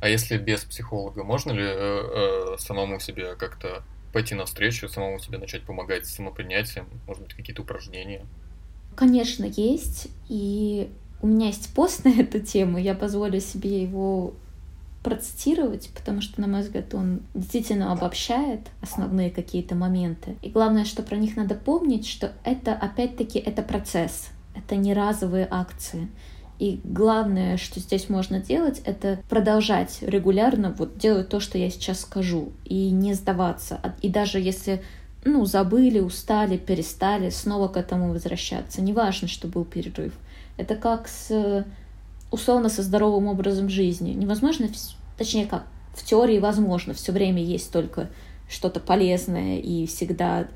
А если без психолога, можно ли э, э, самому себе как-то пойти навстречу, самому себе начать помогать с самопринятием, может быть, какие-то упражнения? Конечно, есть. И у меня есть пост на эту тему. Я позволю себе его процитировать, потому что, на мой взгляд, он действительно обобщает основные какие-то моменты. И главное, что про них надо помнить, что это, опять-таки, это процесс, это не разовые акции. И главное, что здесь можно делать, это продолжать регулярно вот делать то, что я сейчас скажу, и не сдаваться. И даже если ну, забыли, устали, перестали, снова к этому возвращаться. Неважно, что был перерыв. Это как с, условно, со здоровым образом жизни. Невозможно, точнее как, в теории возможно, все время есть только что-то полезное и всегда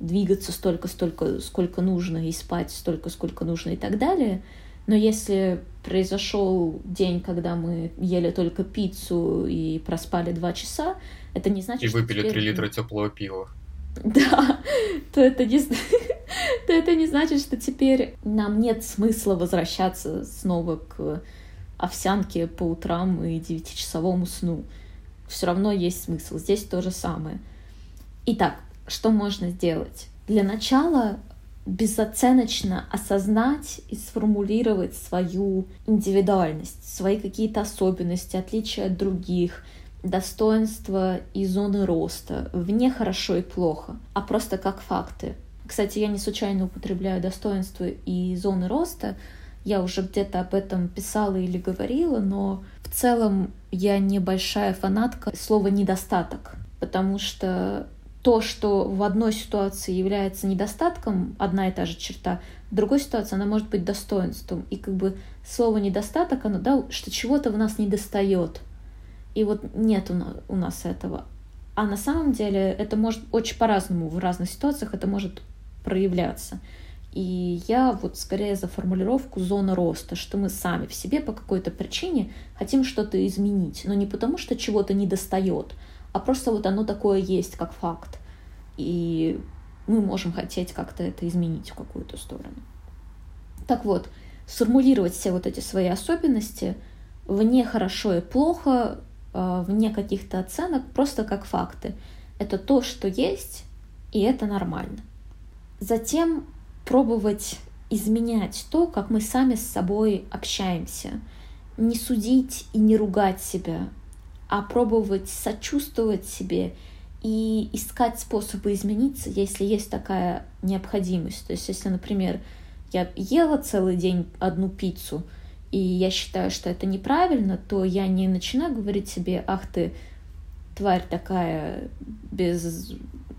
двигаться столько, столько, сколько нужно, и спать столько, сколько нужно и так далее. Но если произошел день, когда мы ели только пиццу и проспали два часа, это не значит, и что... И выпили три литра теплого пива. да, то это не, то это не значит, что теперь нам нет смысла возвращаться снова к овсянке по утрам и девятичасовому сну. Все равно есть смысл. Здесь то же самое. Итак, что можно сделать? Для начала безоценочно осознать и сформулировать свою индивидуальность, свои какие-то особенности, отличия от других — достоинства и зоны роста, вне хорошо и плохо, а просто как факты. Кстати, я не случайно употребляю достоинства и зоны роста, я уже где-то об этом писала или говорила, но в целом я небольшая фанатка слова «недостаток», потому что то, что в одной ситуации является недостатком, одна и та же черта, в другой ситуации она может быть достоинством. И как бы слово недостаток, оно, да, что чего-то в нас недостает. И вот нет у нас этого. А на самом деле это может очень по-разному в разных ситуациях это может проявляться. И я вот скорее за формулировку зона роста, что мы сами в себе по какой-то причине хотим что-то изменить, но не потому, что чего-то не достает, а просто вот оно такое есть, как факт. И мы можем хотеть как-то это изменить в какую-то сторону. Так вот, сформулировать все вот эти свои особенности вне хорошо и плохо вне каких-то оценок, просто как факты. Это то, что есть, и это нормально. Затем пробовать изменять то, как мы сами с собой общаемся. Не судить и не ругать себя, а пробовать сочувствовать себе и искать способы измениться, если есть такая необходимость. То есть, если, например, я ела целый день одну пиццу, и я считаю, что это неправильно, то я не начинаю говорить себе, ах ты, тварь такая без,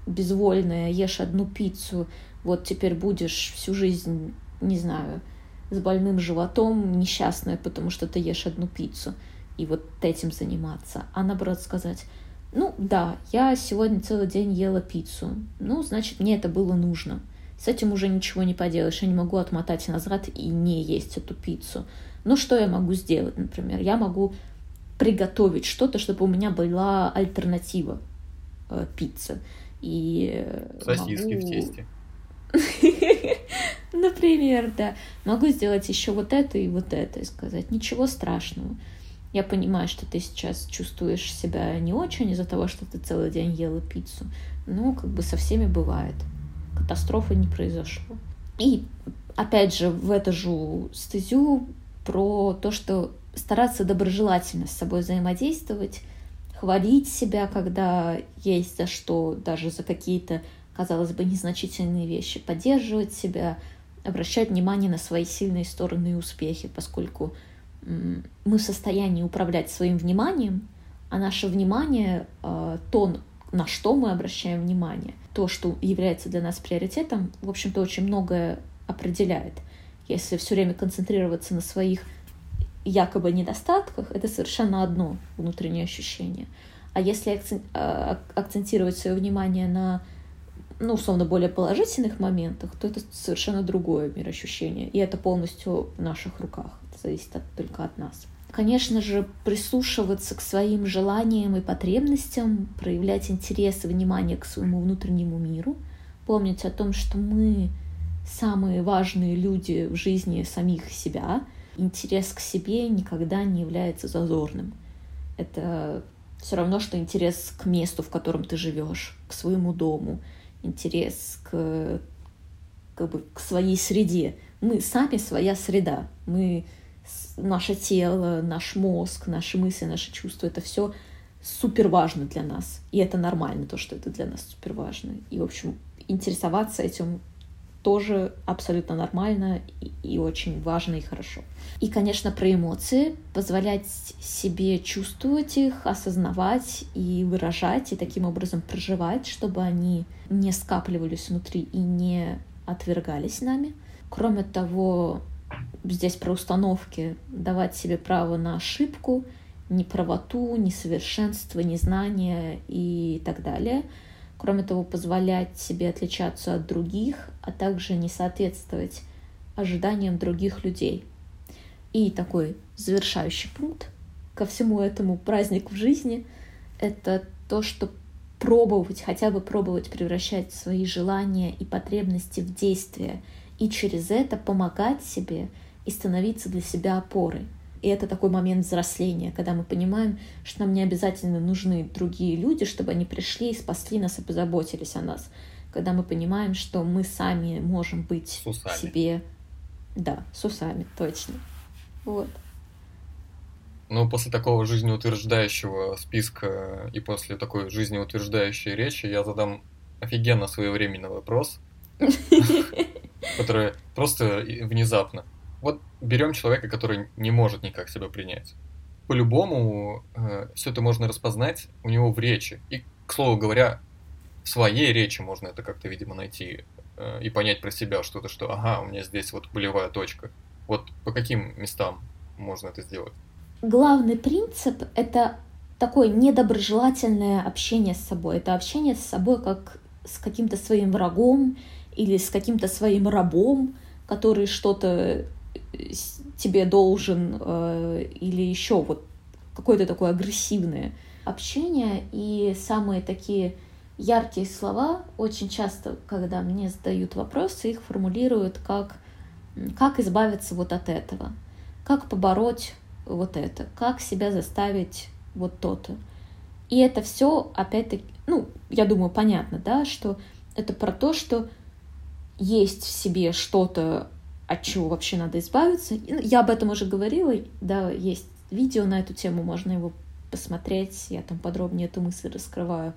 безвольная, ешь одну пиццу, вот теперь будешь всю жизнь, не знаю, с больным животом, несчастная, потому что ты ешь одну пиццу, и вот этим заниматься. А наоборот сказать, ну да, я сегодня целый день ела пиццу, ну, значит, мне это было нужно. С этим уже ничего не поделаешь, я не могу отмотать назад и не есть эту пиццу. Ну, что я могу сделать, например? Я могу приготовить что-то, чтобы у меня была альтернатива э, пицце. И Сосиски могу... в тесте. Например, да. Могу сделать еще вот это и вот это и сказать, ничего страшного. Я понимаю, что ты сейчас чувствуешь себя не очень из-за того, что ты целый день ела пиццу. Ну, как бы со всеми бывает. Катастрофы не произошло. И опять же, в эту же стезю про то, что стараться доброжелательно с собой взаимодействовать, хвалить себя, когда есть за что, даже за какие-то, казалось бы, незначительные вещи, поддерживать себя, обращать внимание на свои сильные стороны и успехи, поскольку мы в состоянии управлять своим вниманием, а наше внимание, а, то, на что мы обращаем внимание, то, что является для нас приоритетом, в общем-то, очень многое определяет. Если все время концентрироваться на своих якобы недостатках, это совершенно одно внутреннее ощущение. А если а, акцентировать свое внимание на, ну, условно, более положительных моментах, то это совершенно другое мироощущение. И это полностью в наших руках. Это зависит от, только от нас. Конечно же, прислушиваться к своим желаниям и потребностям, проявлять интерес и внимание к своему внутреннему миру, помнить о том, что мы самые важные люди в жизни самих себя — интерес к себе никогда не является зазорным. Это все равно, что интерес к месту, в котором ты живешь, к своему дому, интерес к, как бы, к своей среде. Мы сами своя среда. Мы, наше тело, наш мозг, наши мысли, наши чувства — это все супер важно для нас. И это нормально, то, что это для нас супер важно. И, в общем, интересоваться этим тоже абсолютно нормально и, и очень важно и хорошо. И, конечно, про эмоции, позволять себе чувствовать их, осознавать и выражать, и таким образом проживать, чтобы они не скапливались внутри и не отвергались нами. Кроме того, здесь про установки, давать себе право на ошибку, неправоту, несовершенство, незнание и так далее. Кроме того, позволять себе отличаться от других, а также не соответствовать ожиданиям других людей – и такой завершающий пункт ко всему этому празднику в жизни — это то, что пробовать, хотя бы пробовать превращать свои желания и потребности в действия, и через это помогать себе и становиться для себя опорой. И это такой момент взросления, когда мы понимаем, что нам не обязательно нужны другие люди, чтобы они пришли и спасли нас и позаботились о нас. Когда мы понимаем, что мы сами можем быть с себе... Да, с усами, точно. Вот. Ну, после такого жизнеутверждающего списка и после такой жизнеутверждающей речи я задам офигенно своевременный вопрос, который просто внезапно. Берем человека, который не может никак себя принять. По-любому э, все это можно распознать у него в речи. И, к слову говоря, в своей речи можно это как-то, видимо, найти э, и понять про себя что-то, что ага, у меня здесь вот болевая точка. Вот по каким местам можно это сделать? Главный принцип — это такое недоброжелательное общение с собой. Это общение с собой как с каким-то своим врагом или с каким-то своим рабом, который что-то тебе должен, э, или еще вот какое-то такое агрессивное общение. И самые такие яркие слова очень часто, когда мне задают вопросы, их формулируют как как избавиться вот от этого, как побороть вот это, как себя заставить вот то-то. И это все, опять-таки, ну, я думаю, понятно, да, что это про то, что есть в себе что-то, от чего вообще надо избавиться. Ну, я об этом уже говорила, да, есть видео на эту тему, можно его посмотреть, я там подробнее эту мысль раскрываю.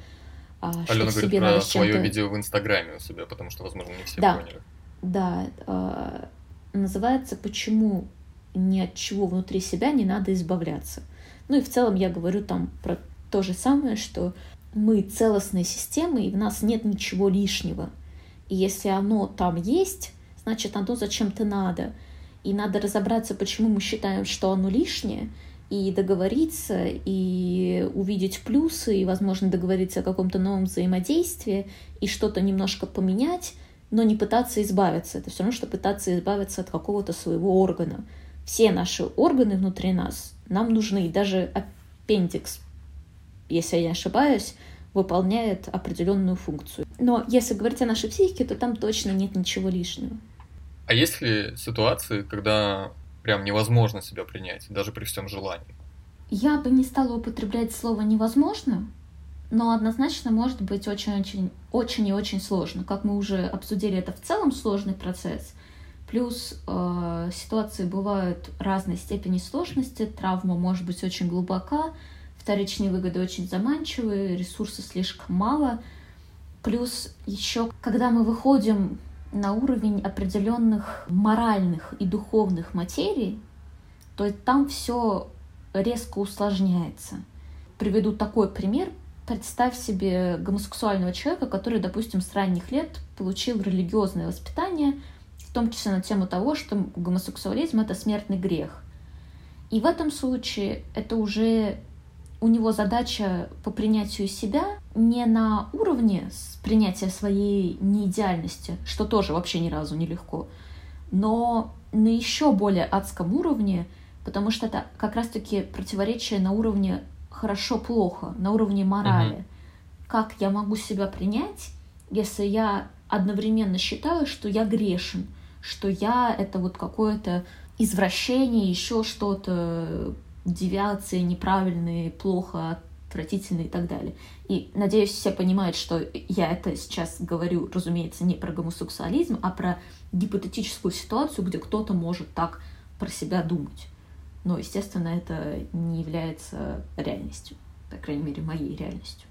А, Алена говорит про свое видео в Инстаграме у себя, потому что, возможно, не все да, поняли. Да, а, называется «Почему ни от чего внутри себя не надо избавляться». Ну и в целом я говорю там про то же самое, что мы целостные системы, и в нас нет ничего лишнего. И если оно там есть, значит, оно зачем-то надо. И надо разобраться, почему мы считаем, что оно лишнее, и договориться, и увидеть плюсы, и, возможно, договориться о каком-то новом взаимодействии, и что-то немножко поменять, но не пытаться избавиться. Это все равно, что пытаться избавиться от какого-то своего органа. Все наши органы внутри нас нам нужны, и даже аппендикс, если я не ошибаюсь, выполняет определенную функцию. Но если говорить о нашей психике, то там точно нет ничего лишнего. А есть ли ситуации, когда прям невозможно себя принять, даже при всем желании? Я бы не стала употреблять слово «невозможно», но однозначно может быть очень-очень очень и очень сложно. Как мы уже обсудили, это в целом сложный процесс. Плюс э, ситуации бывают разной степени сложности, травма может быть очень глубока, вторичные выгоды очень заманчивые, ресурсов слишком мало. Плюс еще, когда мы выходим на уровень определенных моральных и духовных материй, то там все резко усложняется. Приведу такой пример. Представь себе гомосексуального человека, который, допустим, с ранних лет получил религиозное воспитание, в том числе на тему того, что гомосексуализм — это смертный грех. И в этом случае это уже у него задача по принятию себя не на уровне принятия своей неидеальности, что тоже вообще ни разу не легко, но на еще более адском уровне, потому что это как раз-таки противоречие на уровне хорошо-плохо, на уровне морали. Угу. Как я могу себя принять, если я одновременно считаю, что я грешен, что я это вот какое-то извращение, еще что-то, девиации неправильные, плохо, отвратительные и так далее. И надеюсь, все понимают, что я это сейчас говорю, разумеется, не про гомосексуализм, а про гипотетическую ситуацию, где кто-то может так про себя думать. Но, естественно, это не является реальностью, по крайней мере, моей реальностью.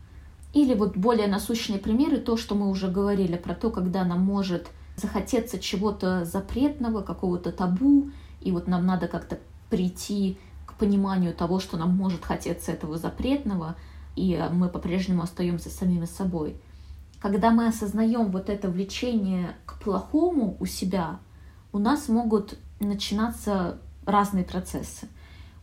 Или вот более насущные примеры, то, что мы уже говорили про то, когда нам может захотеться чего-то запретного, какого-то табу, и вот нам надо как-то прийти пониманию того, что нам может хотеться этого запретного, и мы по-прежнему остаемся самими собой. Когда мы осознаем вот это влечение к плохому у себя, у нас могут начинаться разные процессы.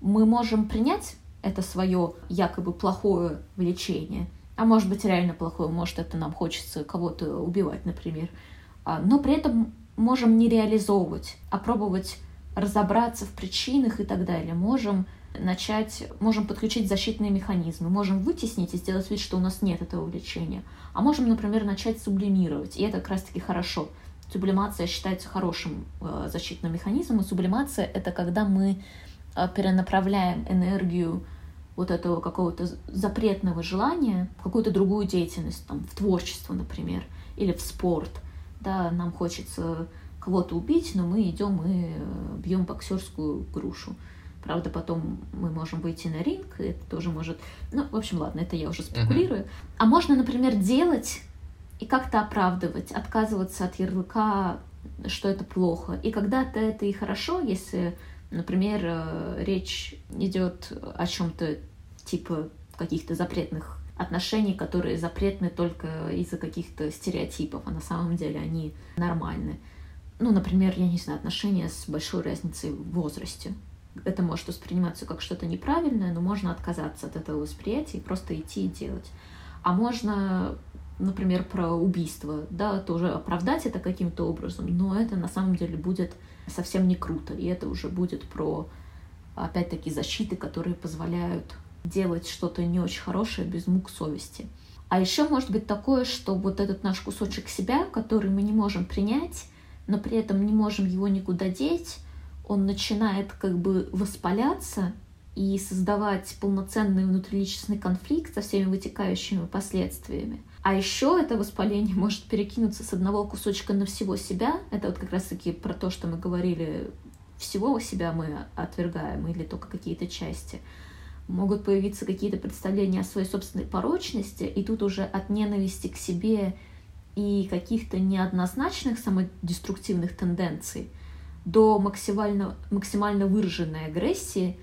Мы можем принять это свое якобы плохое влечение, а может быть реально плохое, может это нам хочется кого-то убивать, например, а, но при этом можем не реализовывать, а пробовать разобраться в причинах и так далее. Можем начать, можем подключить защитные механизмы, можем вытеснить и сделать вид, что у нас нет этого влечения. А можем, например, начать сублимировать, и это как раз-таки хорошо. Сублимация считается хорошим э, защитным механизмом, и сублимация — это когда мы э, перенаправляем энергию вот этого какого-то запретного желания в какую-то другую деятельность, там, в творчество, например, или в спорт. Да, нам хочется кого-то убить, но мы идем и э, бьем боксерскую грушу. Правда, потом мы можем выйти на ринг, и это тоже может... Ну, в общем, ладно, это я уже спекулирую. Uh-huh. А можно, например, делать и как-то оправдывать, отказываться от ярлыка, что это плохо. И когда-то это и хорошо, если, например, э, речь идет о чем-то типа каких-то запретных отношений, которые запретны только из-за каких-то стереотипов, а на самом деле они нормальны ну, например, я не знаю, отношения с большой разницей в возрасте. Это может восприниматься как что-то неправильное, но можно отказаться от этого восприятия и просто идти и делать. А можно, например, про убийство, да, тоже оправдать это каким-то образом, но это на самом деле будет совсем не круто, и это уже будет про, опять-таки, защиты, которые позволяют делать что-то не очень хорошее без мук совести. А еще может быть такое, что вот этот наш кусочек себя, который мы не можем принять, но при этом не можем его никуда деть, он начинает как бы воспаляться и создавать полноценный внутриличностный конфликт со всеми вытекающими последствиями. А еще это воспаление может перекинуться с одного кусочка на всего себя. Это вот как раз-таки про то, что мы говорили, всего себя мы отвергаем или только какие-то части. Могут появиться какие-то представления о своей собственной порочности, и тут уже от ненависти к себе и каких-то неоднозначных самодеструктивных тенденций до максимально, максимально выраженной агрессии,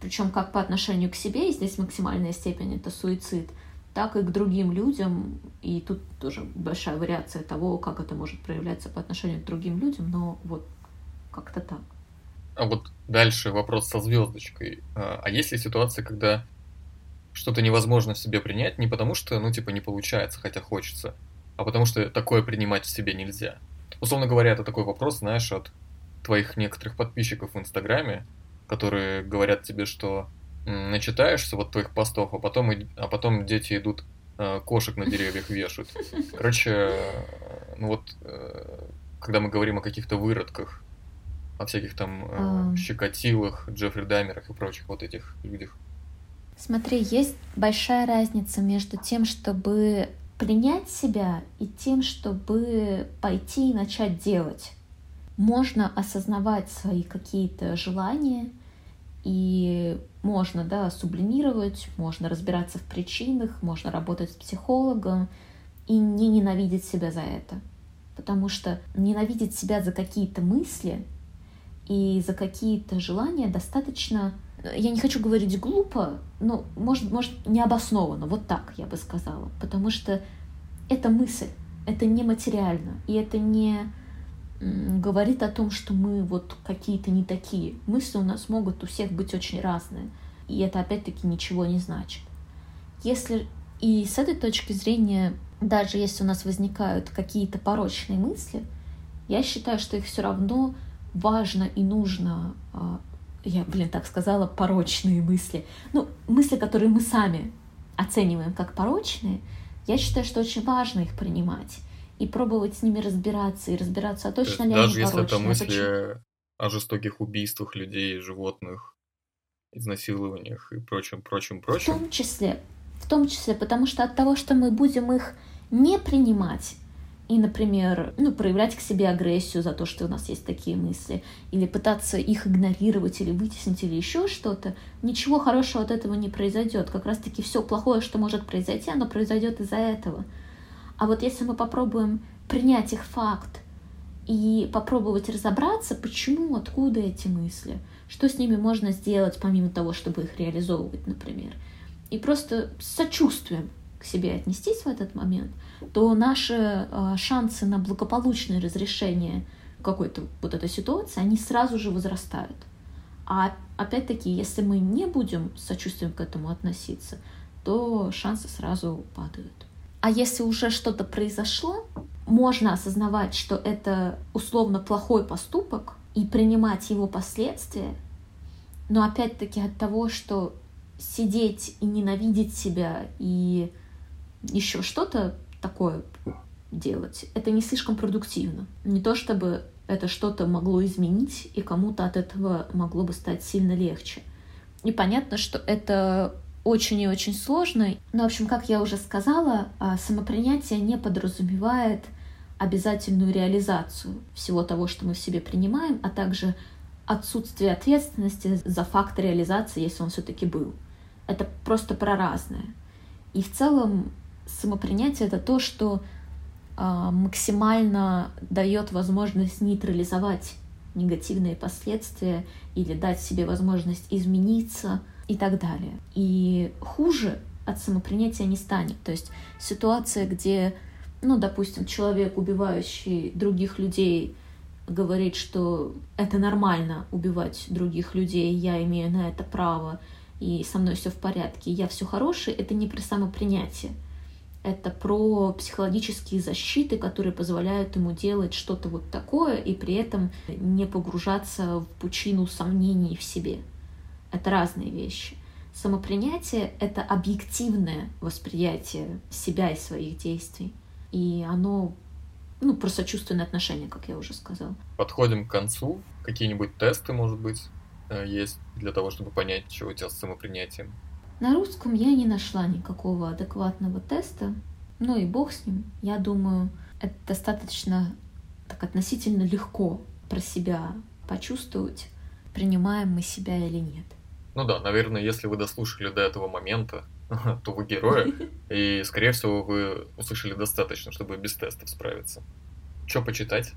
причем как по отношению к себе, и здесь максимальная степень это суицид, так и к другим людям, и тут тоже большая вариация того, как это может проявляться по отношению к другим людям, но вот как-то так. А вот дальше вопрос со звездочкой. А, а есть ли ситуация, когда что-то невозможно в себе принять не потому, что, ну, типа, не получается, хотя хочется, а потому что такое принимать в себе нельзя. Условно говоря, это такой вопрос, знаешь, от твоих некоторых подписчиков в Инстаграме, которые говорят тебе, что начитаешься вот твоих постов, а потом, а потом дети идут э, кошек на деревьях вешают. Короче, э, ну вот, э, когда мы говорим о каких-то выродках, о всяких там э, щекотилах, Джеффри Даймерах и прочих вот этих людях. Смотри, есть большая разница между тем, чтобы принять себя и тем, чтобы пойти и начать делать. Можно осознавать свои какие-то желания, и можно, да, сублимировать, можно разбираться в причинах, можно работать с психологом и не ненавидеть себя за это. Потому что ненавидеть себя за какие-то мысли и за какие-то желания достаточно, я не хочу говорить глупо, но может, может необоснованно, вот так я бы сказала. Потому что это мысль, это не материально, и это не говорит о том, что мы вот какие-то не такие. Мысли у нас могут у всех быть очень разные, и это опять-таки ничего не значит. Если и с этой точки зрения, даже если у нас возникают какие-то порочные мысли, я считаю, что их все равно важно и нужно, а, я, блин, так сказала, порочные мысли. Ну, мысли, которые мы сами оцениваем как порочные, я считаю, что очень важно их принимать и пробовать с ними разбираться, и разбираться, а точно ли Даже если это мысли о жестоких убийствах людей, животных, изнасилованиях и прочем, прочем, прочем. В том числе, в том числе, потому что от того, что мы будем их не принимать, и, например, ну, проявлять к себе агрессию за то, что у нас есть такие мысли, или пытаться их игнорировать, или вытеснить, или еще что-то, ничего хорошего от этого не произойдет. Как раз-таки все плохое, что может произойти, оно произойдет из-за этого. А вот если мы попробуем принять их факт и попробовать разобраться, почему, откуда эти мысли, что с ними можно сделать, помимо того, чтобы их реализовывать, например, и просто с сочувствием к себе отнестись в этот момент, то наши э, шансы на благополучное разрешение какой-то вот этой ситуации, они сразу же возрастают. А опять-таки, если мы не будем с сочувствием к этому относиться, то шансы сразу падают. А если уже что-то произошло, можно осознавать, что это условно плохой поступок и принимать его последствия, но опять-таки от того, что сидеть и ненавидеть себя и еще что-то такое делать, это не слишком продуктивно. Не то чтобы это что-то могло изменить, и кому-то от этого могло бы стать сильно легче. И понятно, что это очень и очень сложно. Но, в общем, как я уже сказала, а, самопринятие не подразумевает обязательную реализацию всего того, что мы в себе принимаем, а также отсутствие ответственности за факт реализации, если он все-таки был. Это просто про разное. И в целом самопринятие это то, что э, максимально дает возможность нейтрализовать негативные последствия или дать себе возможность измениться – и так далее. И хуже от самопринятия не станет. То есть ситуация, где, ну, допустим, человек, убивающий других людей, говорит, что это нормально убивать других людей, я имею на это право, и со мной все в порядке, я все хороший, это не про самопринятие. Это про психологические защиты, которые позволяют ему делать что-то вот такое и при этом не погружаться в пучину сомнений в себе. Это разные вещи. Самопринятие — это объективное восприятие себя и своих действий. И оно ну, про сочувственное отношение, как я уже сказала. Подходим к концу. Какие-нибудь тесты, может быть, э, есть для того, чтобы понять, что у тебя с самопринятием? На русском я не нашла никакого адекватного теста. Ну и бог с ним. Я думаю, это достаточно так относительно легко про себя почувствовать, принимаем мы себя или нет. Ну да, наверное, если вы дослушали до этого момента, то вы герои, и, скорее всего, вы услышали достаточно, чтобы без тестов справиться. Что почитать?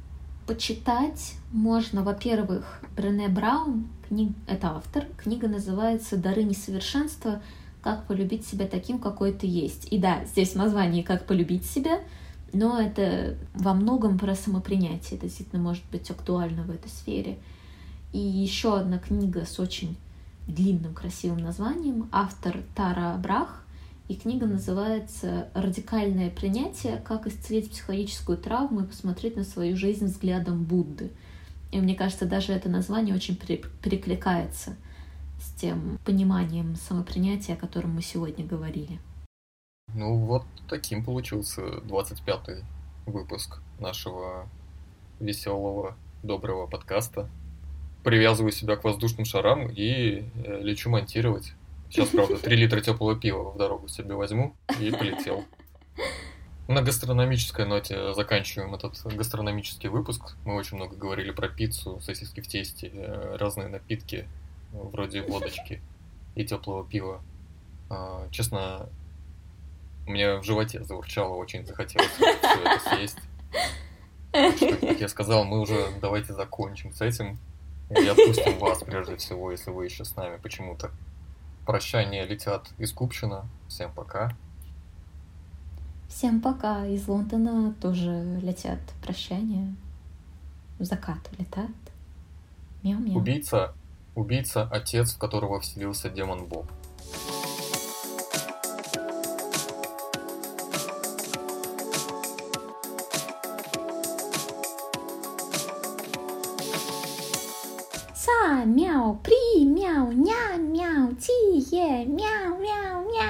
Почитать можно, во-первых, Брене Браун, книг... это автор, книга называется «Дары несовершенства. Как полюбить себя таким, какой ты есть». И да, здесь в названии «Как полюбить себя», но это во многом про самопринятие, это действительно может быть актуально в этой сфере. И еще одна книга с очень длинным красивым названием, автор Тара Брах, и книга называется «Радикальное принятие. Как исцелить психологическую травму и посмотреть на свою жизнь взглядом Будды». И мне кажется, даже это название очень перекликается с тем пониманием самопринятия, о котором мы сегодня говорили. Ну вот таким получился 25-й выпуск нашего веселого, доброго подкаста. Привязываю себя к воздушным шарам и э, лечу монтировать. Сейчас, правда, 3 литра теплого пива в дорогу себе возьму и полетел. На гастрономической ноте заканчиваем этот гастрономический выпуск. Мы очень много говорили про пиццу, сосиски в тесте, э, разные напитки, вроде водочки и теплого пива. А, честно, мне в животе заурчало, очень захотелось все это съесть. Что, как я сказал, мы уже давайте закончим с этим. И отпустим вас, прежде всего, если вы еще с нами почему-то. Прощания летят из Купчина. Всем пока. Всем пока. Из Лондона тоже летят прощания. В закат летают. Мяу-мяу. Убийца, убийца, отец, в которого вселился демон Бог. Са, мяу, при, 喵喵喵气，鸡也喵。喵喵